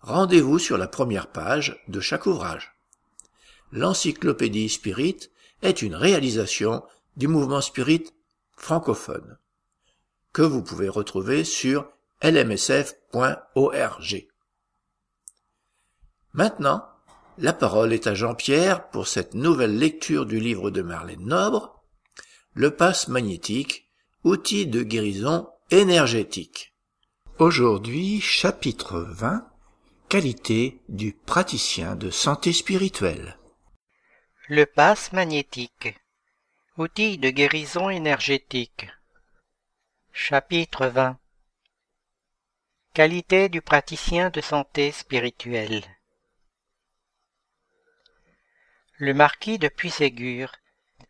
rendez-vous sur la première page de chaque ouvrage. L'encyclopédie Spirit est une réalisation du mouvement Spirit francophone, que vous pouvez retrouver sur lmsf.org. Maintenant, la parole est à Jean-Pierre pour cette nouvelle lecture du livre de Marlène Nobre, Le passe magnétique, outil de guérison énergétique. Aujourd'hui, chapitre 20, qualité du praticien de santé spirituelle. Le passe magnétique, outil de guérison énergétique. Chapitre 20 Qualité du praticien de santé spirituelle. Le marquis de Puységur,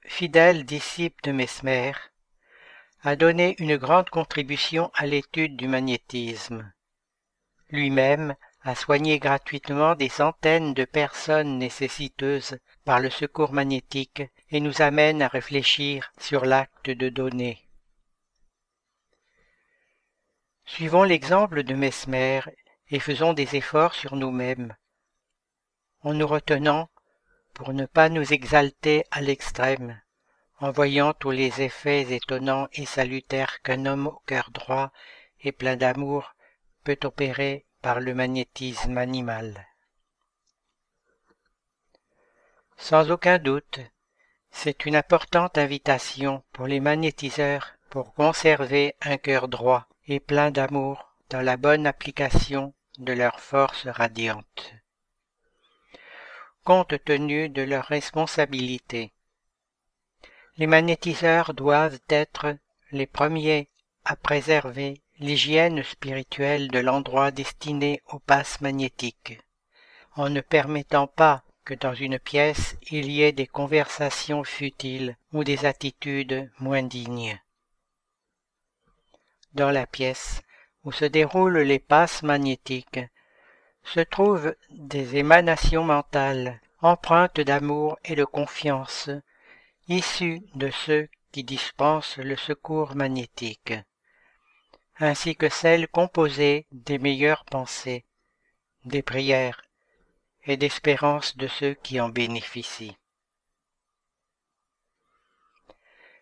fidèle disciple de Mesmer, a donné une grande contribution à l'étude du magnétisme. Lui-même a soigné gratuitement des centaines de personnes nécessiteuses par le secours magnétique et nous amène à réfléchir sur l'acte de donner. Suivons l'exemple de Mesmer et faisons des efforts sur nous-mêmes, en nous retenant pour ne pas nous exalter à l'extrême, en voyant tous les effets étonnants et salutaires qu'un homme au cœur droit et plein d'amour peut opérer par le magnétisme animal. Sans aucun doute, c'est une importante invitation pour les magnétiseurs pour conserver un cœur droit et plein d'amour dans la bonne application de leur force radiante compte tenu de leurs responsabilités. Les magnétiseurs doivent être les premiers à préserver l'hygiène spirituelle de l'endroit destiné au passe magnétique, en ne permettant pas que dans une pièce il y ait des conversations futiles ou des attitudes moins dignes. Dans la pièce où se déroulent les passes magnétiques, se trouvent des émanations mentales, empreintes d'amour et de confiance, issues de ceux qui dispensent le secours magnétique, ainsi que celles composées des meilleures pensées, des prières et d'espérances de ceux qui en bénéficient.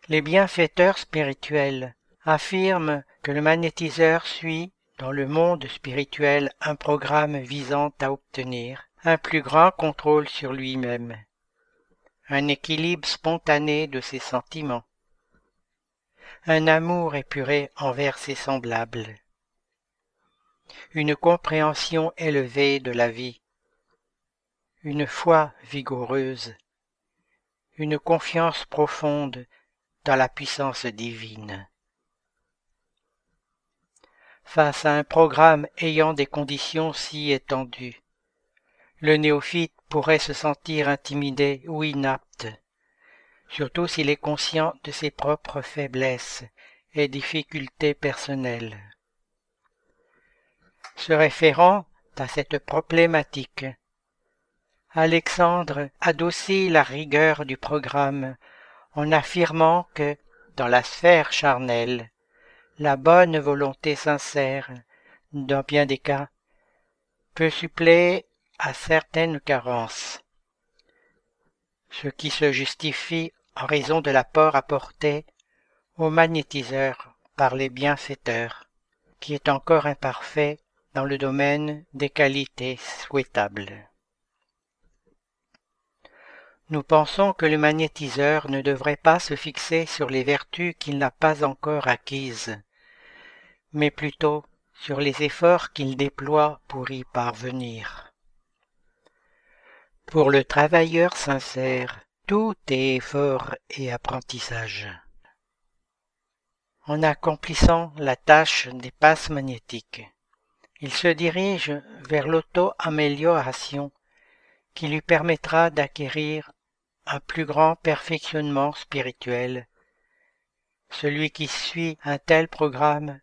Les bienfaiteurs spirituels affirment que le magnétiseur suit dans le monde spirituel un programme visant à obtenir un plus grand contrôle sur lui-même, un équilibre spontané de ses sentiments, un amour épuré envers ses semblables, une compréhension élevée de la vie, une foi vigoureuse, une confiance profonde dans la puissance divine face à un programme ayant des conditions si étendues. Le néophyte pourrait se sentir intimidé ou inapte, surtout s'il est conscient de ses propres faiblesses et difficultés personnelles. Se référant à cette problématique, Alexandre adoucit la rigueur du programme en affirmant que, dans la sphère charnelle, la bonne volonté sincère, dans bien des cas, peut suppléer à certaines carences, ce qui se justifie en raison de l'apport apporté au magnétiseur par les bienfaiteurs, qui est encore imparfait dans le domaine des qualités souhaitables. Nous pensons que le magnétiseur ne devrait pas se fixer sur les vertus qu'il n'a pas encore acquises, mais plutôt sur les efforts qu'il déploie pour y parvenir. Pour le travailleur sincère, tout est effort et apprentissage. En accomplissant la tâche des passes magnétiques, il se dirige vers l'auto-amélioration qui lui permettra d'acquérir un plus grand perfectionnement spirituel. Celui qui suit un tel programme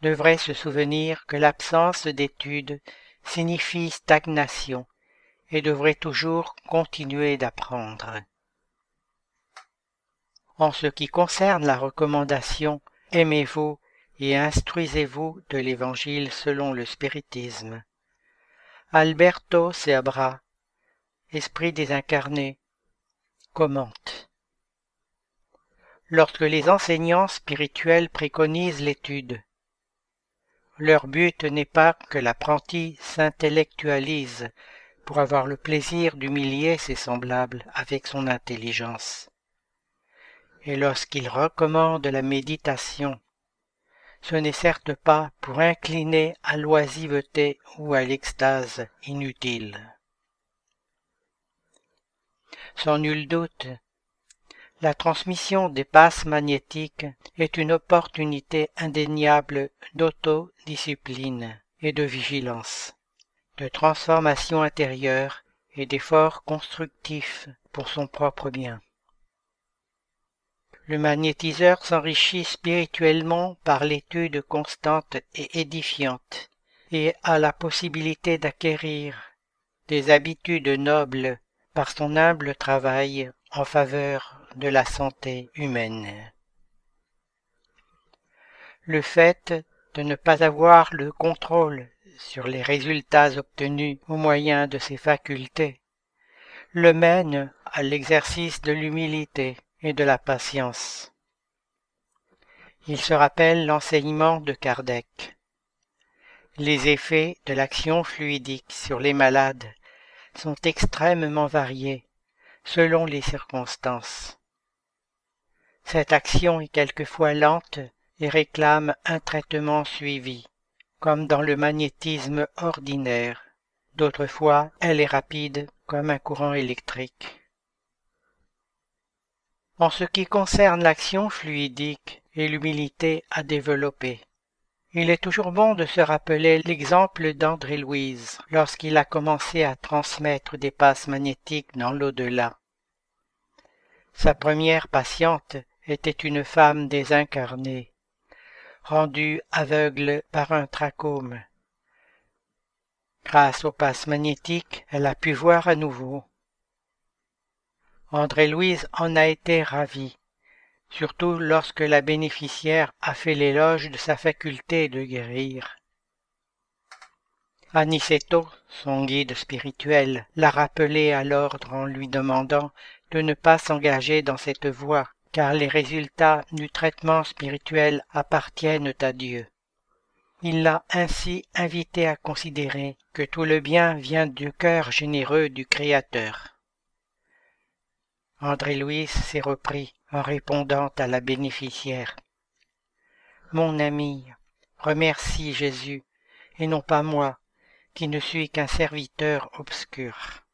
devrait se souvenir que l'absence d'études signifie stagnation et devrait toujours continuer d'apprendre. En ce qui concerne la recommandation Aimez-vous et instruisez-vous de l'Évangile selon le spiritisme. Alberto Seabra, Esprit désincarné, commente. Lorsque les enseignants spirituels préconisent l'étude, leur but n'est pas que l'apprenti s'intellectualise pour avoir le plaisir d'humilier ses semblables avec son intelligence. Et lorsqu'ils recommandent la méditation, ce n'est certes pas pour incliner à l'oisiveté ou à l'extase inutile. Sans nul doute, la transmission des passes magnétiques est une opportunité indéniable d'autodiscipline et de vigilance, de transformation intérieure et d'efforts constructifs pour son propre bien. Le magnétiseur s'enrichit spirituellement par l'étude constante et édifiante et a la possibilité d'acquérir des habitudes nobles par son humble travail en faveur de la santé humaine. Le fait de ne pas avoir le contrôle sur les résultats obtenus au moyen de ses facultés le mène à l'exercice de l'humilité et de la patience. Il se rappelle l'enseignement de Kardec. Les effets de l'action fluidique sur les malades sont extrêmement variés selon les circonstances. Cette action est quelquefois lente et réclame un traitement suivi, comme dans le magnétisme ordinaire. D'autres fois, elle est rapide comme un courant électrique. En ce qui concerne l'action fluidique et l'humilité à développer, il est toujours bon de se rappeler l'exemple d'André Louise lorsqu'il a commencé à transmettre des passes magnétiques dans l'au-delà. Sa première patiente était une femme désincarnée, rendue aveugle par un trachome. Grâce aux passes magnétiques, elle a pu voir à nouveau. André-Louise en a été ravi surtout lorsque la bénéficiaire a fait l'éloge de sa faculté de guérir. Aniceto, son guide spirituel, l'a rappelé à l'ordre en lui demandant de ne pas s'engager dans cette voie, car les résultats du traitement spirituel appartiennent à Dieu. Il l'a ainsi invité à considérer que tout le bien vient du cœur généreux du Créateur. André-Louis s'est repris en répondant à la bénéficiaire. Mon ami, remercie Jésus, et non pas moi, qui ne suis qu'un serviteur obscur.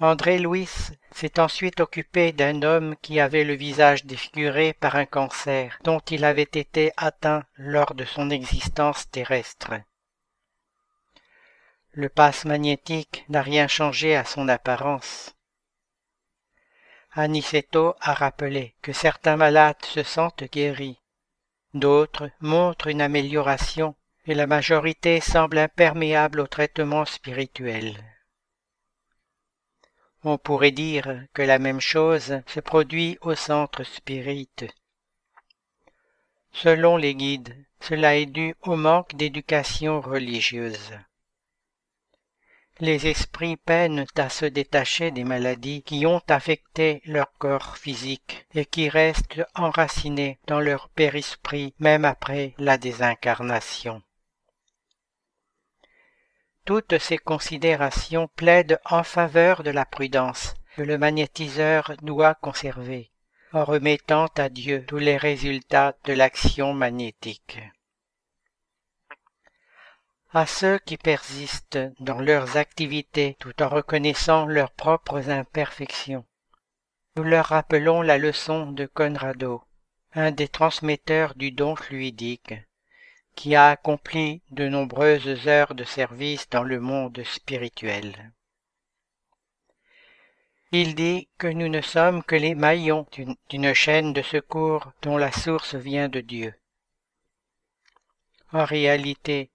André Louis s'est ensuite occupé d'un homme qui avait le visage défiguré par un cancer dont il avait été atteint lors de son existence terrestre. Le passe magnétique n'a rien changé à son apparence. Aniceto a rappelé que certains malades se sentent guéris, d'autres montrent une amélioration et la majorité semble imperméable au traitement spirituel. On pourrait dire que la même chose se produit au centre spirit. Selon les guides, cela est dû au manque d'éducation religieuse. les esprits peinent à se détacher des maladies qui ont affecté leur corps physique et qui restent enracinés dans leur périsprit même après la désincarnation. Toutes ces considérations plaident en faveur de la prudence que le magnétiseur doit conserver en remettant à Dieu tous les résultats de l'action magnétique à ceux qui persistent dans leurs activités tout en reconnaissant leurs propres imperfections. Nous leur rappelons la leçon de Conrado, un des transmetteurs du don fluidique, qui a accompli de nombreuses heures de service dans le monde spirituel. Il dit que nous ne sommes que les maillons d'une chaîne de secours dont la source vient de Dieu. En réalité,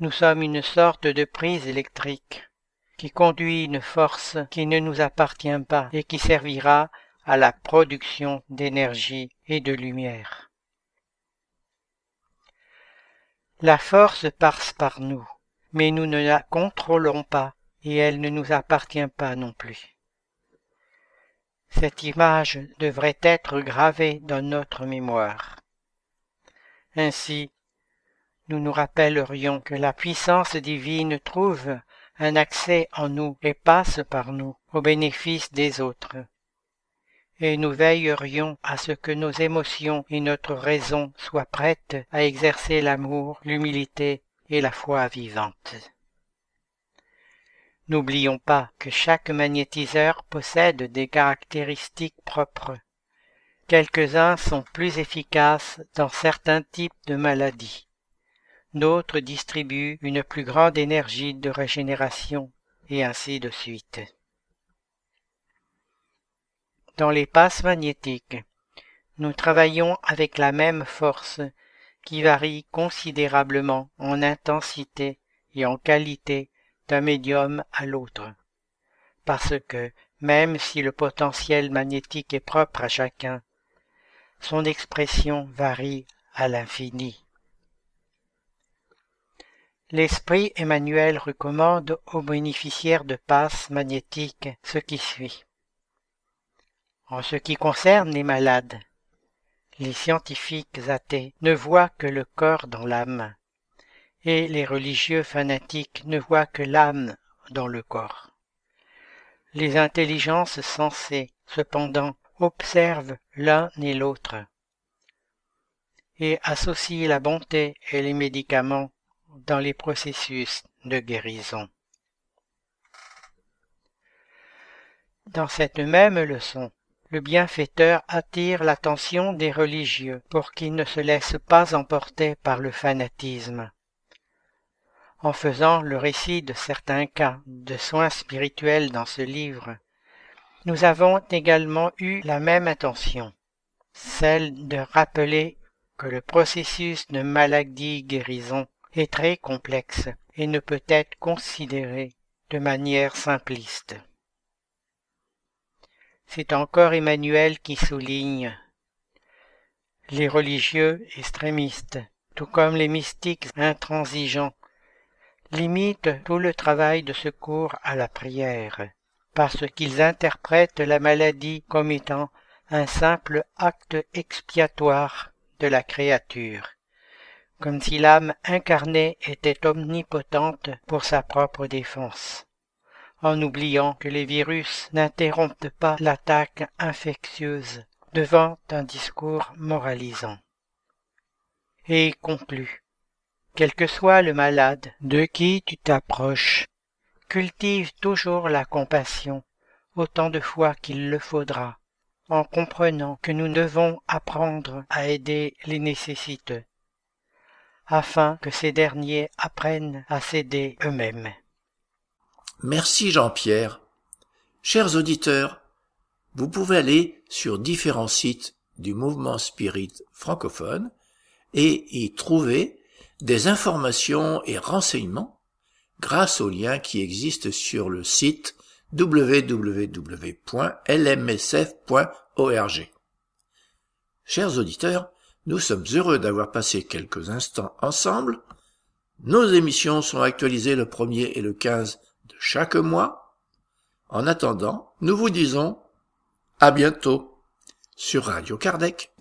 nous sommes une sorte de prise électrique qui conduit une force qui ne nous appartient pas et qui servira à la production d'énergie et de lumière. La force passe par nous, mais nous ne la contrôlons pas et elle ne nous appartient pas non plus. Cette image devrait être gravée dans notre mémoire. Ainsi, nous nous rappellerions que la puissance divine trouve un accès en nous et passe par nous au bénéfice des autres. Et nous veillerions à ce que nos émotions et notre raison soient prêtes à exercer l'amour, l'humilité et la foi vivante. N'oublions pas que chaque magnétiseur possède des caractéristiques propres. Quelques-uns sont plus efficaces dans certains types de maladies d'autres distribuent une plus grande énergie de régénération, et ainsi de suite. Dans les passes magnétiques, nous travaillons avec la même force qui varie considérablement en intensité et en qualité d'un médium à l'autre, parce que, même si le potentiel magnétique est propre à chacun, son expression varie à l'infini. L'esprit Emmanuel recommande aux bénéficiaires de passes magnétiques ce qui suit. En ce qui concerne les malades, les scientifiques athées ne voient que le corps dans l'âme, et les religieux fanatiques ne voient que l'âme dans le corps. Les intelligences sensées, cependant, observent l'un et l'autre, et associent la bonté et les médicaments dans les processus de guérison. Dans cette même leçon, le bienfaiteur attire l'attention des religieux pour qu'ils ne se laissent pas emporter par le fanatisme. En faisant le récit de certains cas de soins spirituels dans ce livre, nous avons également eu la même intention, celle de rappeler que le processus de maladie-guérison est très complexe et ne peut être considéré de manière simpliste. C'est encore Emmanuel qui souligne les religieux extrémistes, tout comme les mystiques intransigeants, limitent tout le travail de secours à la prière, parce qu'ils interprètent la maladie comme étant un simple acte expiatoire de la créature comme si l'âme incarnée était omnipotente pour sa propre défense, en oubliant que les virus n'interrompent pas l'attaque infectieuse devant un discours moralisant. Et conclut. Quel que soit le malade de qui tu t'approches, cultive toujours la compassion autant de fois qu'il le faudra, en comprenant que nous devons apprendre à aider les nécessiteux afin que ces derniers apprennent à s'aider eux-mêmes. Merci Jean-Pierre. Chers auditeurs, vous pouvez aller sur différents sites du mouvement spirit francophone et y trouver des informations et renseignements grâce aux liens qui existent sur le site www.lmsf.org. Chers auditeurs, nous sommes heureux d'avoir passé quelques instants ensemble. Nos émissions sont actualisées le 1er et le 15 de chaque mois. En attendant, nous vous disons à bientôt sur Radio Kardec.